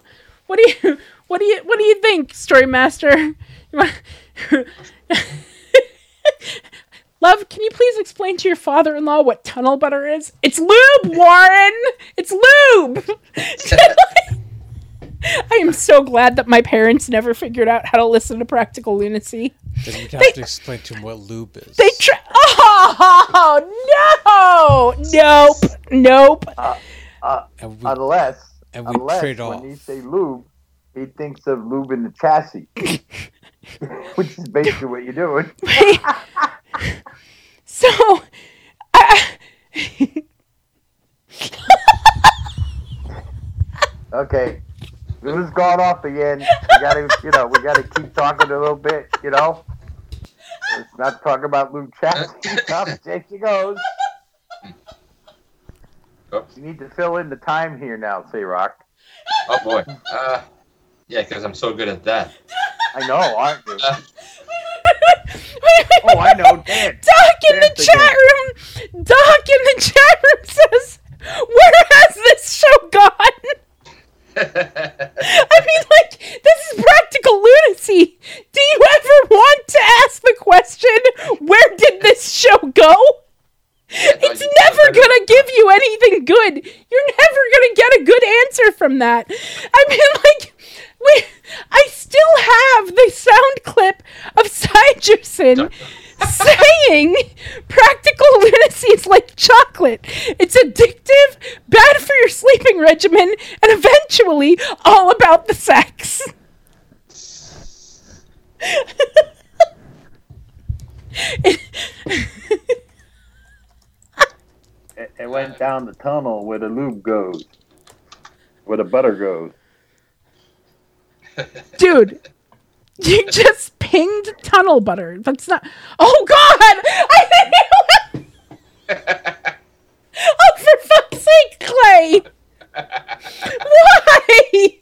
What do you what do you what do you think, Story Master? You want- Love, can you please explain to your father-in-law what tunnel butter is? It's lube, Warren. It's lube. I am so glad that my parents never figured out how to listen to Practical Lunacy.
Then you'd have to explain to him what lube is.
They try. Oh no! Nope. Nope.
Uh, uh,
And we-
unless,
and we
unless
trade
when
off.
you say lube, he thinks of lube in the chassis, which is basically what you're doing.
So, I,
Okay, this has gone off again. We gotta, you know, we gotta keep talking a little bit. You know, let's not talk about lube chassis. No, there she goes. You need to fill in the time here now, Sarok.
Oh boy. Uh, yeah, because I'm so good at that.
I know, aren't you?
Uh,
oh, I know, Dan.
Doc in the chat room. Doc in the chat room says, "Where has this show gone?" I mean, like, this is practical lunacy. Do you ever want to ask the question, "Where did this show go?" It's never gonna give you anything good. You're never gonna get a good answer from that. I mean, like, we, I still have the sound clip of Sigerson saying practical lunacy is like chocolate. It's addictive, bad for your sleeping regimen, and eventually all about the sex.
It, it went down the tunnel where the lube goes, where the butter goes.
Dude, you just pinged tunnel butter. That's not. Oh God! I didn't. oh, for fuck's sake, Clay! Why?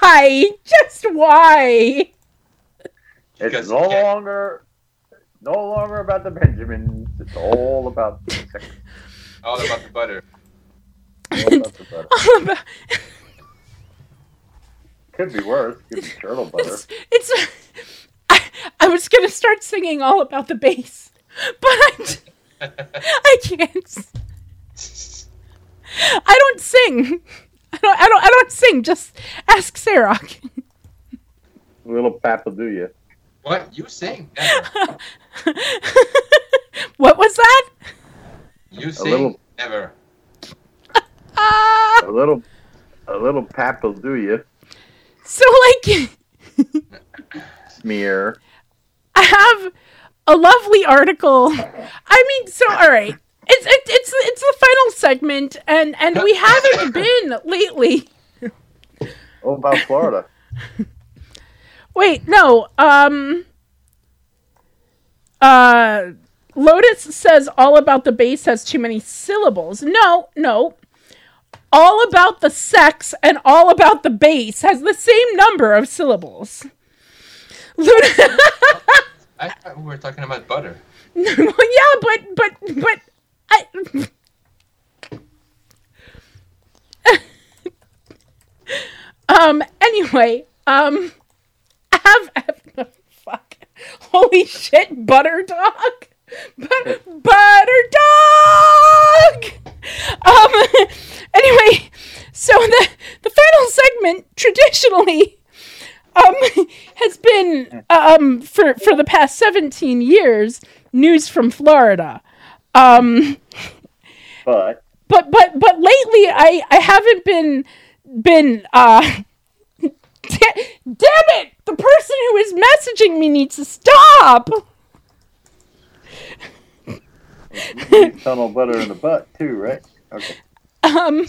Why? Just why?
It's no longer, no longer about the Benjamins. It's all about the sex.
all about the butter.
All about the butter.
All about-
Could be worse. Could be turtle butter.
It's. I, I was gonna start singing all about the bass, but I, I can't. I don't sing. I don't. I don't. I don't sing. Just ask Sarah.
Little Papa do you?
What? You sing? Never.
What was that?
You sing?
little-
Never.
Ah.
A little, a little Papa do you?
So like,
Smear.
I have a lovely article. I mean, so all right. It's it, it's it's the final segment, and and we haven't been lately.
Oh, about Florida?
Wait, no. Um. Uh, Lotus says all about the bass has too many syllables. No, no. All about the sex and all about the bass has the same number of syllables. Lotus.
I thought we were talking about butter.
well, yeah, but but but I. um. Anyway. Um. Have. Fuck. Holy shit! Butter dog. But, butter dog. Um. Anyway, so the the final segment traditionally um has been um for for the past 17 years news from Florida. Um
But
but but but lately I I haven't been been uh damn it the person who is messaging me needs to stop
you tunnel butter in the butt too, right? Okay.
um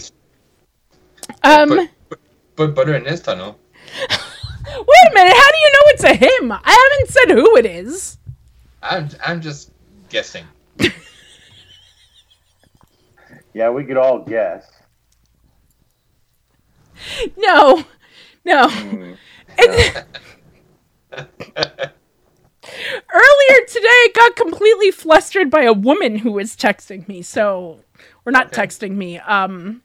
um
Put, put, put butter in this tunnel.
wait a minute how do you know it's a him I haven't said who it is
I'm I'm just guessing.
Yeah, we could all guess.
no no
Hmm.
Earlier today, I got completely flustered by a woman who was texting me. So, or not texting me, um,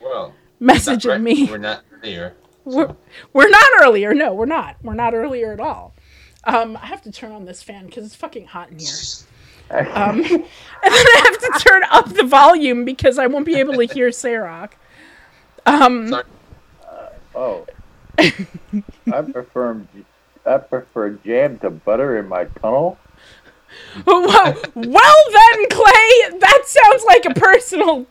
Well,
messaging
right,
me.
We're not here.
We're, we're not earlier. No, we're not. We're not earlier at all. Um, I have to turn on this fan because it's fucking hot in here. Um, and then I have to turn up the volume because I won't be able to hear Sarah. Um,
Oh, I prefer I prefer jam to butter in my tunnel.
well, well then, Clay, that sounds like a personal,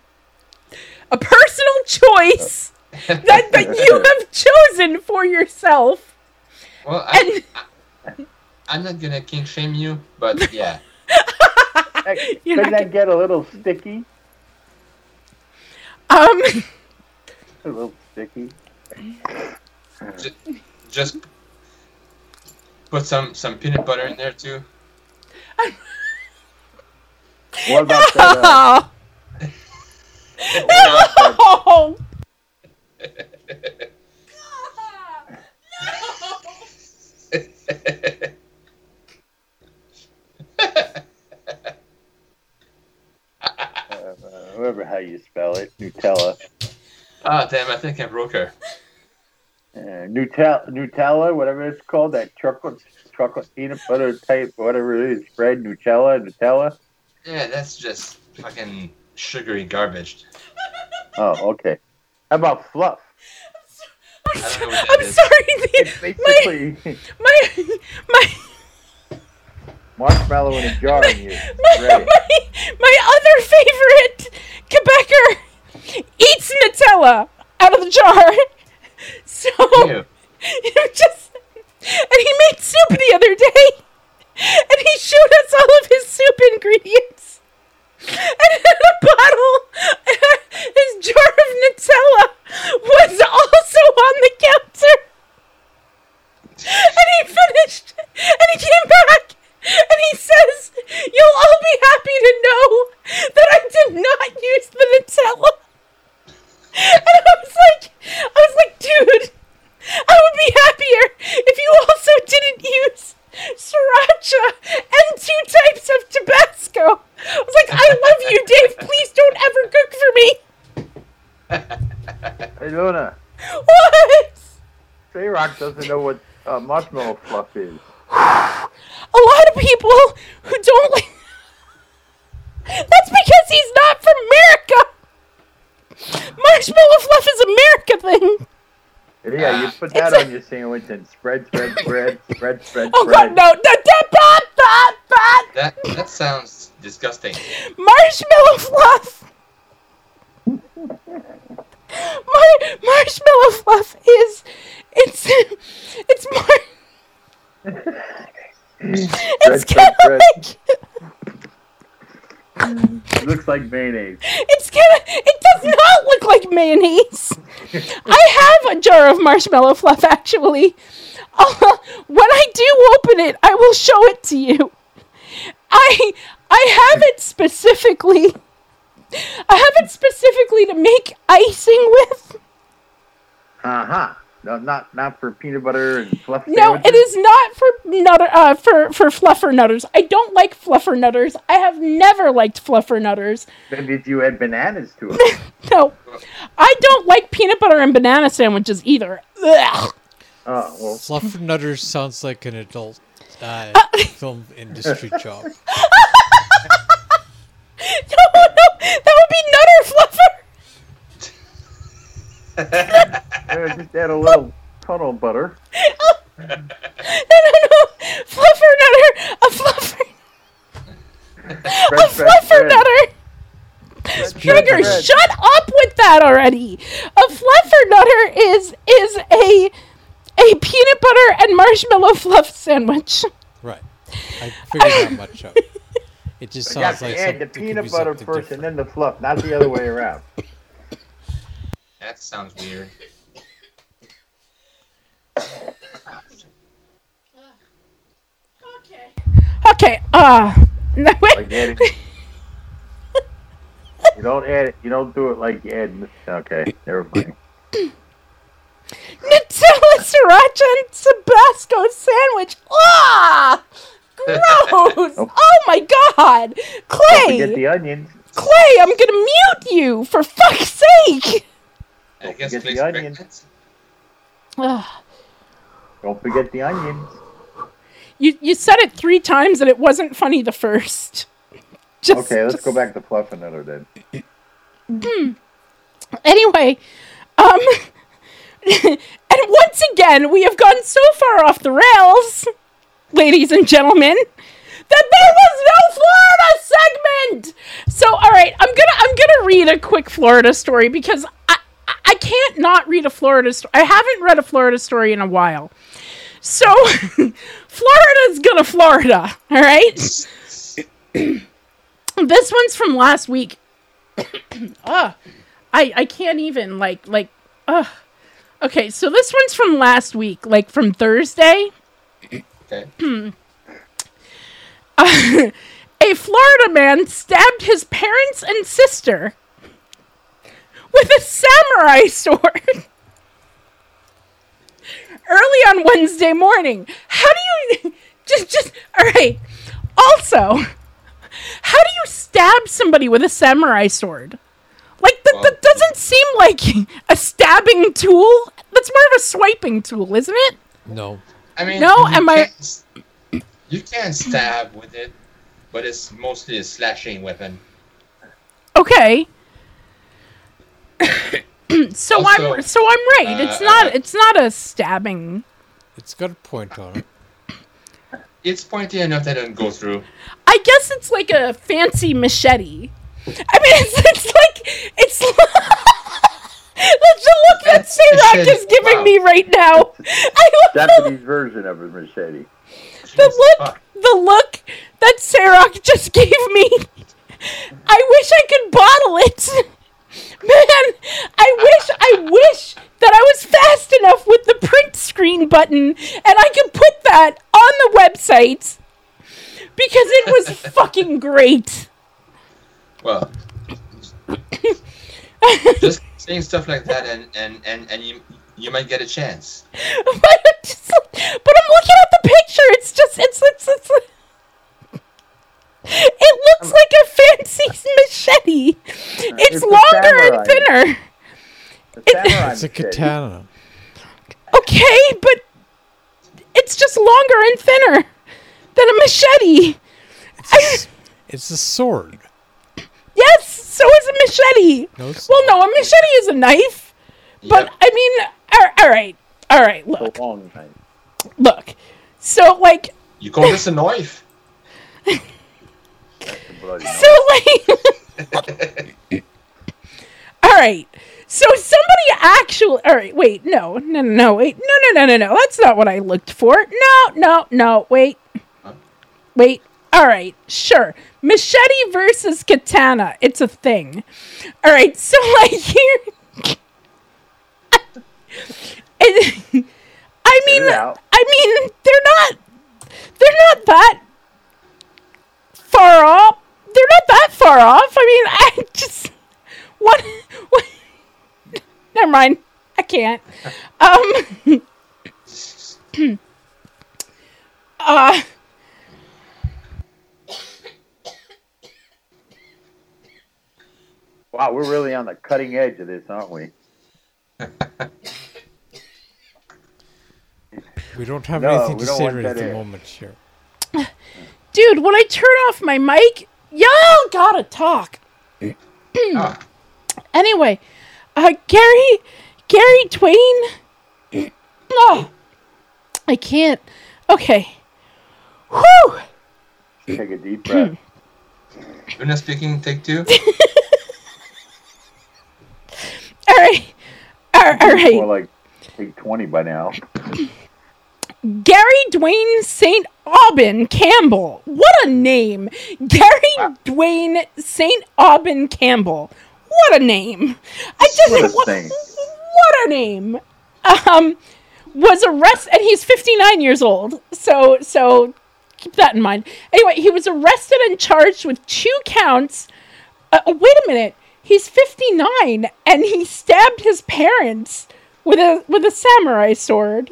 a personal choice that, that you have chosen for yourself.
Well, I, I, I'm not gonna king shame you, but yeah.
Couldn't that get a little sticky?
Um,
A little sticky.
Just, just put some some peanut butter in there too.
What about that? Uh,
No!
uh, whoever how you spell it, Nutella.
Ah, damn! I think I broke her.
Uh, Nutella, Nutella, whatever it's called, that chocolate, chocolate peanut butter type, whatever it is, spread, Nutella, Nutella.
Yeah, that's just fucking sugary garbage.
Oh, okay. How about fluff?
I don't know what that
I'm
is.
sorry. The,
Basically,
my, my,
marshmallow in a jar and you
my, my, my other favorite Quebecer eats Nutella out of the jar. So,
Ew.
you just, and he made soup the other day, and he showed us all of his soup ingredients. And in a bottle, and his jar of Nutella was also on the counter. And he finished, and he came back, and he says, You'll all be happy to know that I did not use the Nutella. And I was like, I was like, dude, I would be happier if you also didn't use sriracha and two types of Tabasco. I was like, I love you, Dave. Please don't ever cook for me.
Hey, Luna,
What?
J-Rock doesn't know what uh, marshmallow fluff is.
A lot of people who don't like. That's because he's not from America. Marshmallow fluff is America thing.
Yeah, you put that on your sandwich and spread, spread, spread, spread, spread,
Oh
spread.
god, no, no, that bad, bad, bad.
That that sounds disgusting.
Marshmallow fluff. Mar- marshmallow fluff is it's it's more it's
Spread,
kind
spread,
of
spread.
like
It looks like mayonnaise.
it's kind of it does not look like mayonnaise. I have a jar of marshmallow fluff actually. Uh, when I do open it, I will show it to you. I I have it specifically. I have it specifically to make icing with.
Uh huh. No, not not for peanut butter and fluff.
No, it
sandwiches?
is not for nutter uh, for for fluffer nutters. I don't like fluffer nutters. I have never liked fluffer nutters.
Maybe if you add bananas to it.
No, I don't like peanut butter and banana sandwiches either. Ugh.
Oh well.
Fluffernutters sounds like an adult uh, film industry job.
No, no, that would be nutter fluffer.
Just add a little tunnel butter.
No, no, no, fluffer nutter, a fluffer, a
Spread, spread,
fluffer
spread.
nutter. Trigger,
spread.
shut up with that already. A fluffer nutter is is a a peanut butter and marshmallow fluff sandwich.
Right. I figured that much out. It just
You have
sounds
to
like
add the
something could
peanut butter first
different.
and then the fluff, not the other way around.
That sounds weird.
Okay, uh no, wait.
Like adding. you don't add it. You don't do it like you add. Okay, never mind.
Nutella salad, sriracha, and Tabasco sandwich. Ah, gross! oh my god,
Don't
Clay,
forget the onions.
Clay, I'm gonna mute you for fuck's sake.
I guess
forget the onions. Don't forget the onions.
You you said it three times and it wasn't funny the first. Just,
okay, let's
just-
go back to fluff another then.
Hmm. Anyway, um, and once again, we have gone so far off the rails, ladies and gentlemen, that there was no Florida segment. So, all right, I'm gonna I'm gonna read a quick Florida story because I- I can't not read a Florida story. I haven't read a Florida story in a while. So, Florida's gonna Florida. All right. this one's from last week. Ugh. I I can't even like like ugh. Okay, so this one's from last week, like from Thursday.
Okay.
Uh, a Florida man stabbed his parents and sister with a samurai sword on Wednesday morning. How do you just just all right? Also, how do you stab somebody with a samurai sword? Like that, that doesn't seem like a stabbing tool. That's more of a swiping tool, isn't it?
No.
I mean,
No,
you
am I-
can't- You can stab with it, but it's mostly a slashing weapon.
Okay. so
Also,
I'm so I'm right. it's
uh,
not
uh,
it's not a stabbing.
It's got a point on it.
It's pointy enough that it doesn't go through.
I guess it's like a fancy machete. I mean, it's, it's like it's. That's the look that Sarok
machete,
is giving
wow.
me right now. I love the,
version of a machete.
the look, the look that Sarok just gave me. I wish I could bottle it. Man, I wish, I wish that I was fast enough with the print screen button and I could put that on the website because it was fucking great.
Well, just saying stuff like that, and and and and you you might get a chance.
but, I'm just- but I'm looking at the picture. It's just it's it's it's. It looks like a fancy machete. It's,
It's
longer and thinner.
Samurai
It's a katana.
Okay, but it's just longer and thinner than a machete. I,
It's a sword.
yes, so is a machete.
No, it's
well, no, a machete is a knife. But I mean, all, all right, all right. Look,
A long time.
look. So like,
You call this a knife?
So like. all right. So somebody actually. All right. Wait. No. No. No. No. Wait. No. No. No. No. No. That's not what I looked for. No. No. No. Wait. Wait. All right. Sure. Machete versus katana. It's a thing. All right. So like here. I mean. I mean, they're not. They're not that far off. They're not that far off. I mean, I just what. what never mind. I can't. Um. uh.
Wow, we're really on the cutting edge of this, aren't we?
We don't have
No,
anything to say right at the moment here.
Dude, when I turn off my mic, y'all gotta talk. Anyway, uh, Gary, Gary Twain. oh, I can't. Okay. Whew.
Take a deep breath.
You're not speaking. Take two.
All right. All, all right.
More like take 20 by now.
Gary Dwayne St. Aubin Campbell. What a name. Gary Dwayne St. Aubin Campbell. What a name. I just
What a
what, what a name. Um was arrested and he's 59 years old. So so keep that in mind. Anyway, he was arrested and charged with two counts. Uh, oh, wait a minute. He's 59 and he stabbed his parents with a with a samurai sword.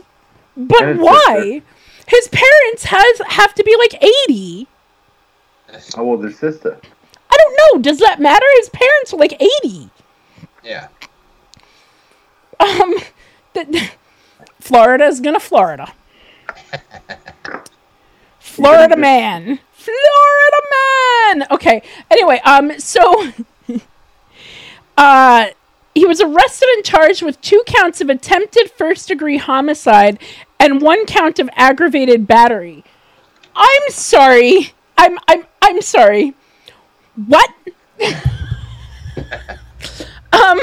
But
And his
why? His parents has have to be like 80.
How old is sister?
I don't know. Does that matter? His parents are like 80.
Yeah.
Um, th- Florida's gonna Florida. Florida man. Florida man. Okay. Anyway, um, so uh he was arrested and charged with two counts of attempted first degree homicide and one count of aggravated battery. I'm sorry. I'm I'm I'm sorry. What? um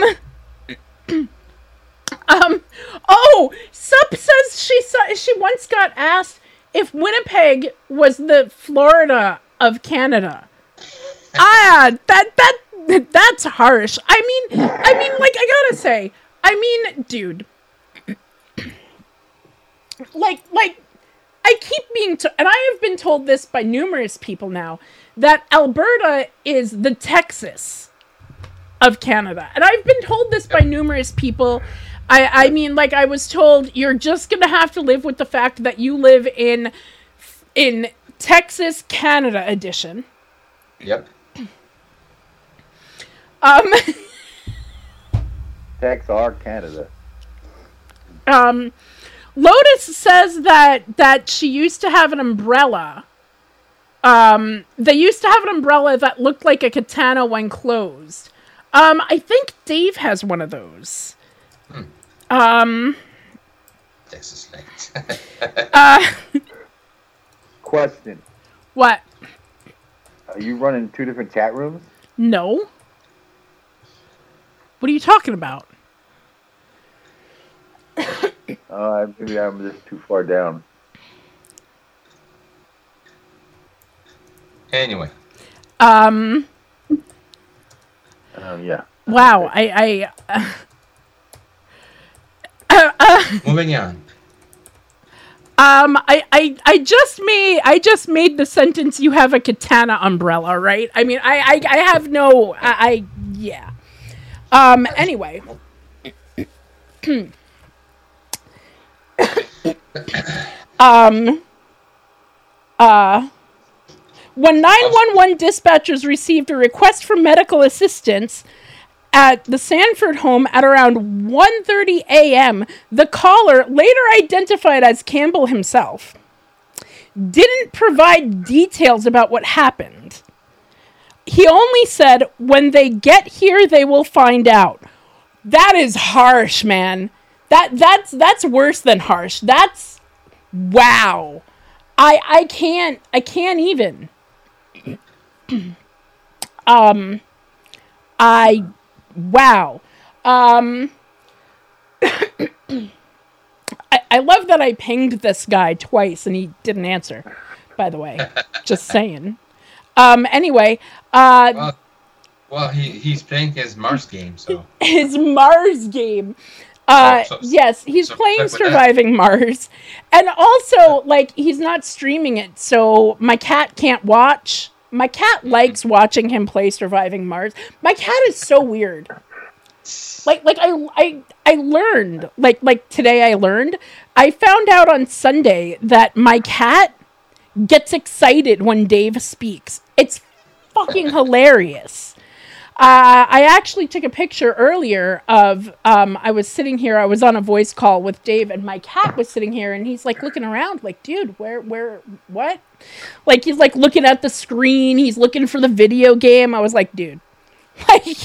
um. Oh, Sup says she saw she once got asked if Winnipeg was the Florida of Canada. ah, that that that's harsh. I mean, I mean, like I gotta say, I mean, dude, like like I keep being to- and I have been told this by numerous people now that Alberta is the Texas of Canada. And I've been told this by numerous people. I I mean like I was told you're just going to have to live with the fact that you live in in Texas Canada edition.
Yep.
Um
Texas are Canada.
um Lotus says that that she used to have an umbrella. Um they used to have an umbrella that looked like a katana when closed. Um I think Dave has one of those. Um
Texas Lights.
uh
Question:
what?
Are you running two different chat rooms?
No. What are you talking about?
Uh, maybe I'm just too far down.
anyway.
Um
Um, yeah.
wow, I I uh, uh,
Moving on.
Um, I, I, I just made, I just made the sentence. You have a katana umbrella, right? I mean, I, I, I have no, I, I yeah. Um. Anyway. um. Uh. When 911 dispatchers received a request for medical assistance at the Sanford home at around 1:30 a.m., the caller, later identified as Campbell himself, didn't provide details about what happened. He only said, "When they get here, they will find out." That is harsh, man. That that's that's worse than harsh. That's wow. I I can't I can't even. um I wow. Um I, I love that I pinged this guy twice and he didn't answer, by the way. Just saying. Um anyway, uh
Well, well, he he's playing his Mars game, so
his Mars game. Uh,
So- so-
yes, he's
so
playing
click with that.
Surviving Mars, and also like he's not streaming it, so my cat can't watch. My cat
Mm-hmm.
likes watching him play Surviving Mars. My cat is so weird. Like like I I I learned like like today I learned I found out on Sunday that my cat gets excited when Dave speaks. It's fucking hilarious. Uh, I actually took a picture earlier of um, I was sitting here. I was on a voice call with Dave, and my cat was sitting here, and he's like looking around, like, "Dude, where, where, what?" Like he's like looking at the screen. He's looking for the video game. I was like, "Dude," like,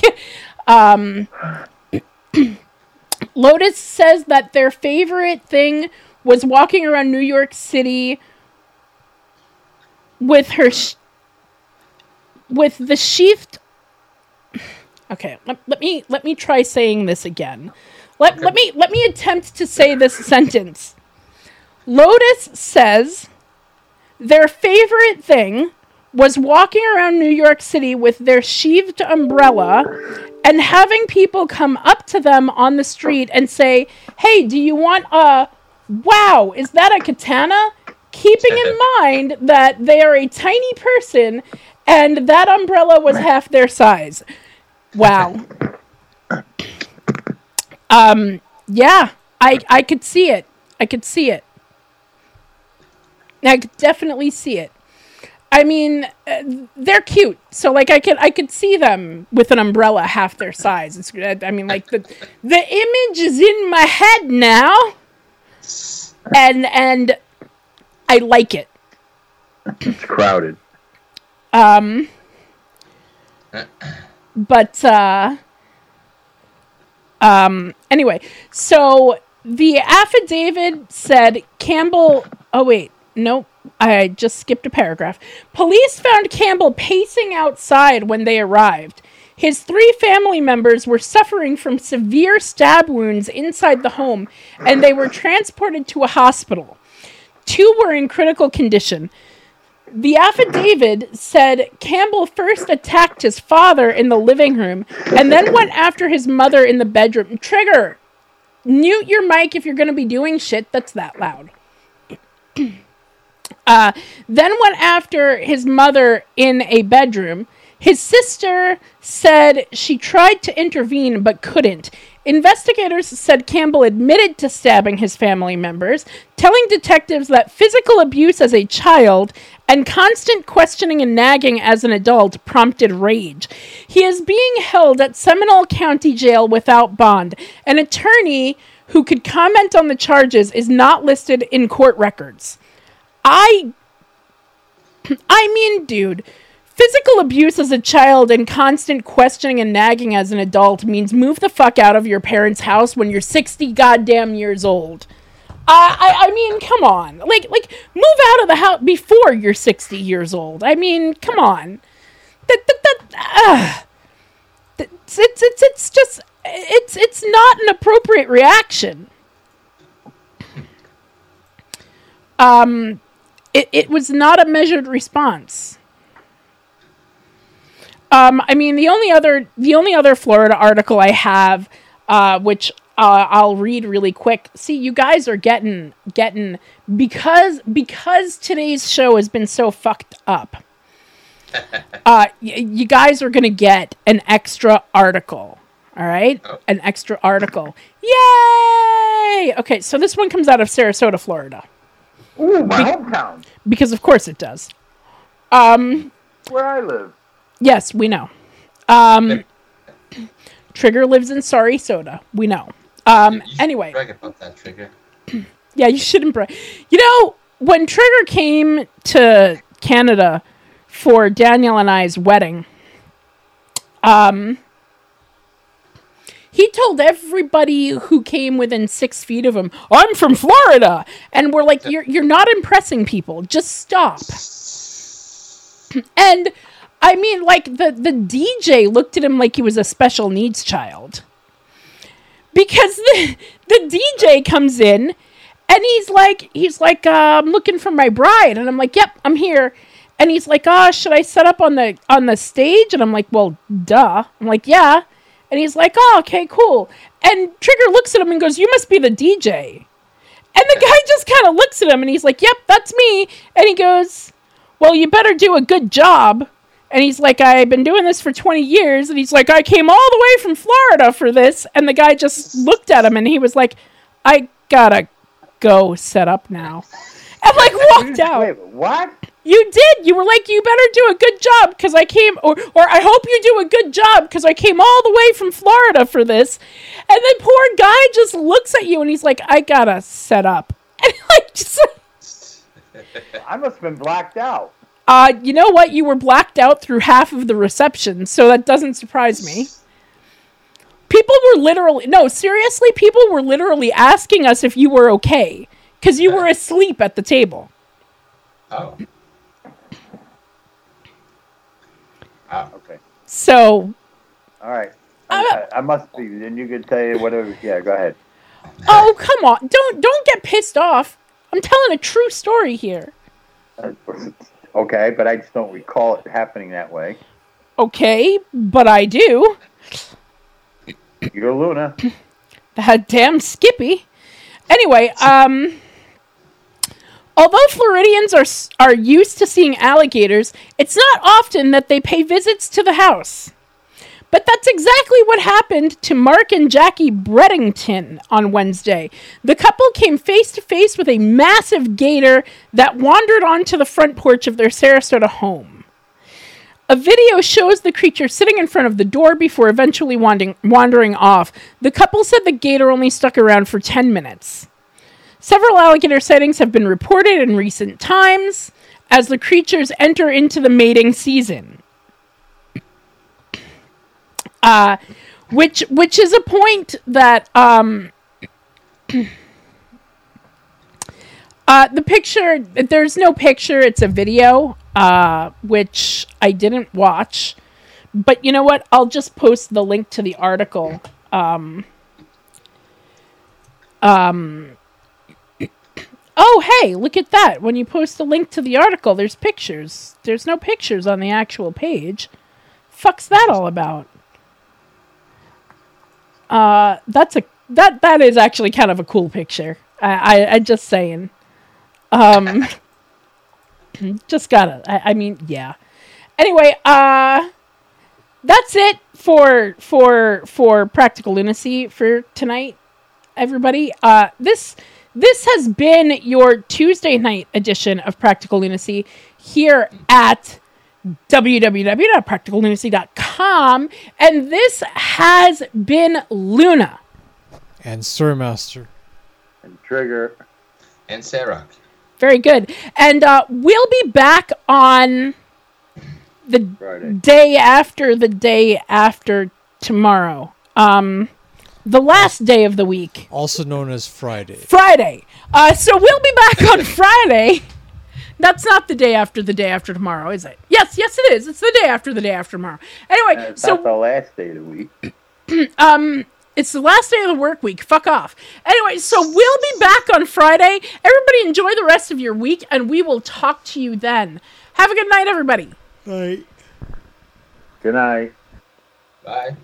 um, Lotus says that their favorite thing was walking around New York City with her sh- with the sheathed Okay, let, let me let me try saying this again. Let, let me let me attempt to say this sentence. Lotus says their favorite thing was walking around New York City with their sheathed umbrella and having people come up to them on the street and say, "Hey, do you want a wow, is that a katana?" Keeping in mind that they are a tiny person and that umbrella was half their size. Wow. Um Yeah, I I could see it. I could see it. I could definitely see it. I mean, uh, they're cute. So like I could I could see them with an umbrella half their size. It's I mean like the the image is in my head now. And and I like it.
It's crowded.
Um but uh um anyway, so the affidavit said Campbell oh wait, nope. I just skipped a paragraph. Police found Campbell pacing outside when they arrived. His three family members were suffering from severe stab wounds inside the home, and they were transported to a hospital. Two were in critical condition. The affidavit said Campbell first attacked his father in the living room and then went after his mother in the bedroom. Trigger, mute your mic if you're going to be doing shit that's that loud. Uh, then went after his mother in a bedroom. His sister said she tried to intervene but couldn't. Investigators said Campbell admitted to stabbing his family members, telling detectives that physical abuse as a child and constant questioning and nagging as an adult prompted rage. He is being held at Seminole County Jail without bond. An attorney who could comment on the charges is not listed in court records. I I mean, dude, physical abuse as a child and constant questioning and nagging as an adult means move the fuck out of your parents' house when you're 60 goddamn years old. I, I, mean, come on. Like, like, move out of the house before you're 60 years old. I mean, come on. That, that, that, uh, it's, it's, it's, it's just, it's, it's not an appropriate reaction. Um, it, it was not a measured response. Um, I mean, the only other the only other Florida article I have, uh, which uh, I'll read really quick. See, you guys are getting getting because because today's show has been so fucked up. Uh, y- you guys are gonna get an extra article. All right, an extra article. Yay! Okay, so this one comes out of Sarasota, Florida.
Ooh, my
Be-
hometown.
because of course it does. Um,
Where I live.
yes, we know. Um, Trigger lives in Sorry Soda. We know. Um, anyway,
Brag about that trigger.
yeah, you shouldn't. Bra- you know, when Trigger came to Canada for Daniel and I's wedding, um, he told everybody who came within six feet of him, "I'm from Florida," and we're like, "You're you're not impressing people. Just stop." and I mean, like the the DJ looked at him like he was a special needs child because the the DJ comes in and he's like he's like uh, I'm looking for my bride. And I'm like yep I'm here. And he's like oh should I set up on the on the stage? And I'm like well duh. I'm like yeah. And he's like oh okay cool. And Trigger looks at him and goes you must be the DJ and the guy just kind of looks at him and he's like yep that's me. And he goes well you better do a good job and he's like, I've been doing this for 20 years. And he's like, I came all the way from Florida for this. And the guy just looked at him and he was like, I gotta go set up now. And like walked out.
Wait, what?
You did. You were like, you better do a good job because I came, or, or I hope you do a good job because I came all the way from Florida for this. And the poor guy just looks at you and he's like, I gotta set up. And like, just,
I must have been blacked out.
Uh, you know what? You were blacked out through half of the reception, so that doesn't surprise me. People were literally, no, seriously, people were literally asking us if you were okay because you were asleep at the table.
Oh.
Ah, okay.
So,
All right. I, I, I must be. Then you can tell you whatever. Yeah, go ahead.
oh come on, don't don't get pissed off. I'm telling a true story here.
Okay, but I just don't recall it happening that way.
Okay, but I do.
You're Luna.
That damn Skippy. Anyway, um, although Floridians are are used to seeing alligators, it's not often that they pay visits to the house. But that's exactly what happened to Mark and Jackie Breddington on Wednesday. The couple came face to face with a massive gator that wandered onto the front porch of their Sarasota home. A video shows the creature sitting in front of the door before eventually wandering, wandering off. The couple said the gator only stuck around for 10 minutes. Several alligator sightings have been reported in recent times as the creatures enter into the mating season. Uh, which which is a point that um, uh, the picture there's no picture it's a video uh, which I didn't watch. But you know what? I'll just post the link to the article um, um, oh hey look at that. When you post the link to the article there's pictures. There's no pictures on the actual page. Fuck's that all about uh, that's a that that is actually kind of a cool picture. I I, I just saying. Um, just gotta. I, I mean, yeah. Anyway, uh, that's it for for for practical lunacy for tonight, everybody. Uh, this this has been your Tuesday night edition of Practical Lunacy here at www.practicallunacy.com and this has been Luna.
And Storymaster.
And Trigger.
And Sarah.
Very good. And uh, we'll be back on the day after the day after tomorrow. Um, the last day of the week.
Also known as Friday.
Friday. Uh, so we'll be back on Friday. That's not the day after the day after tomorrow, is it? Yes, yes, it is. It's the day after the day after tomorrow. Anyway,
It's
so
not the last day of the week.
um, it's the last day of the work week. Fuck off. Anyway, so we'll be back on Friday. Everybody enjoy the rest of your week, and we will talk to you then. Have a good night, everybody.
Night.
Good night.
Bye.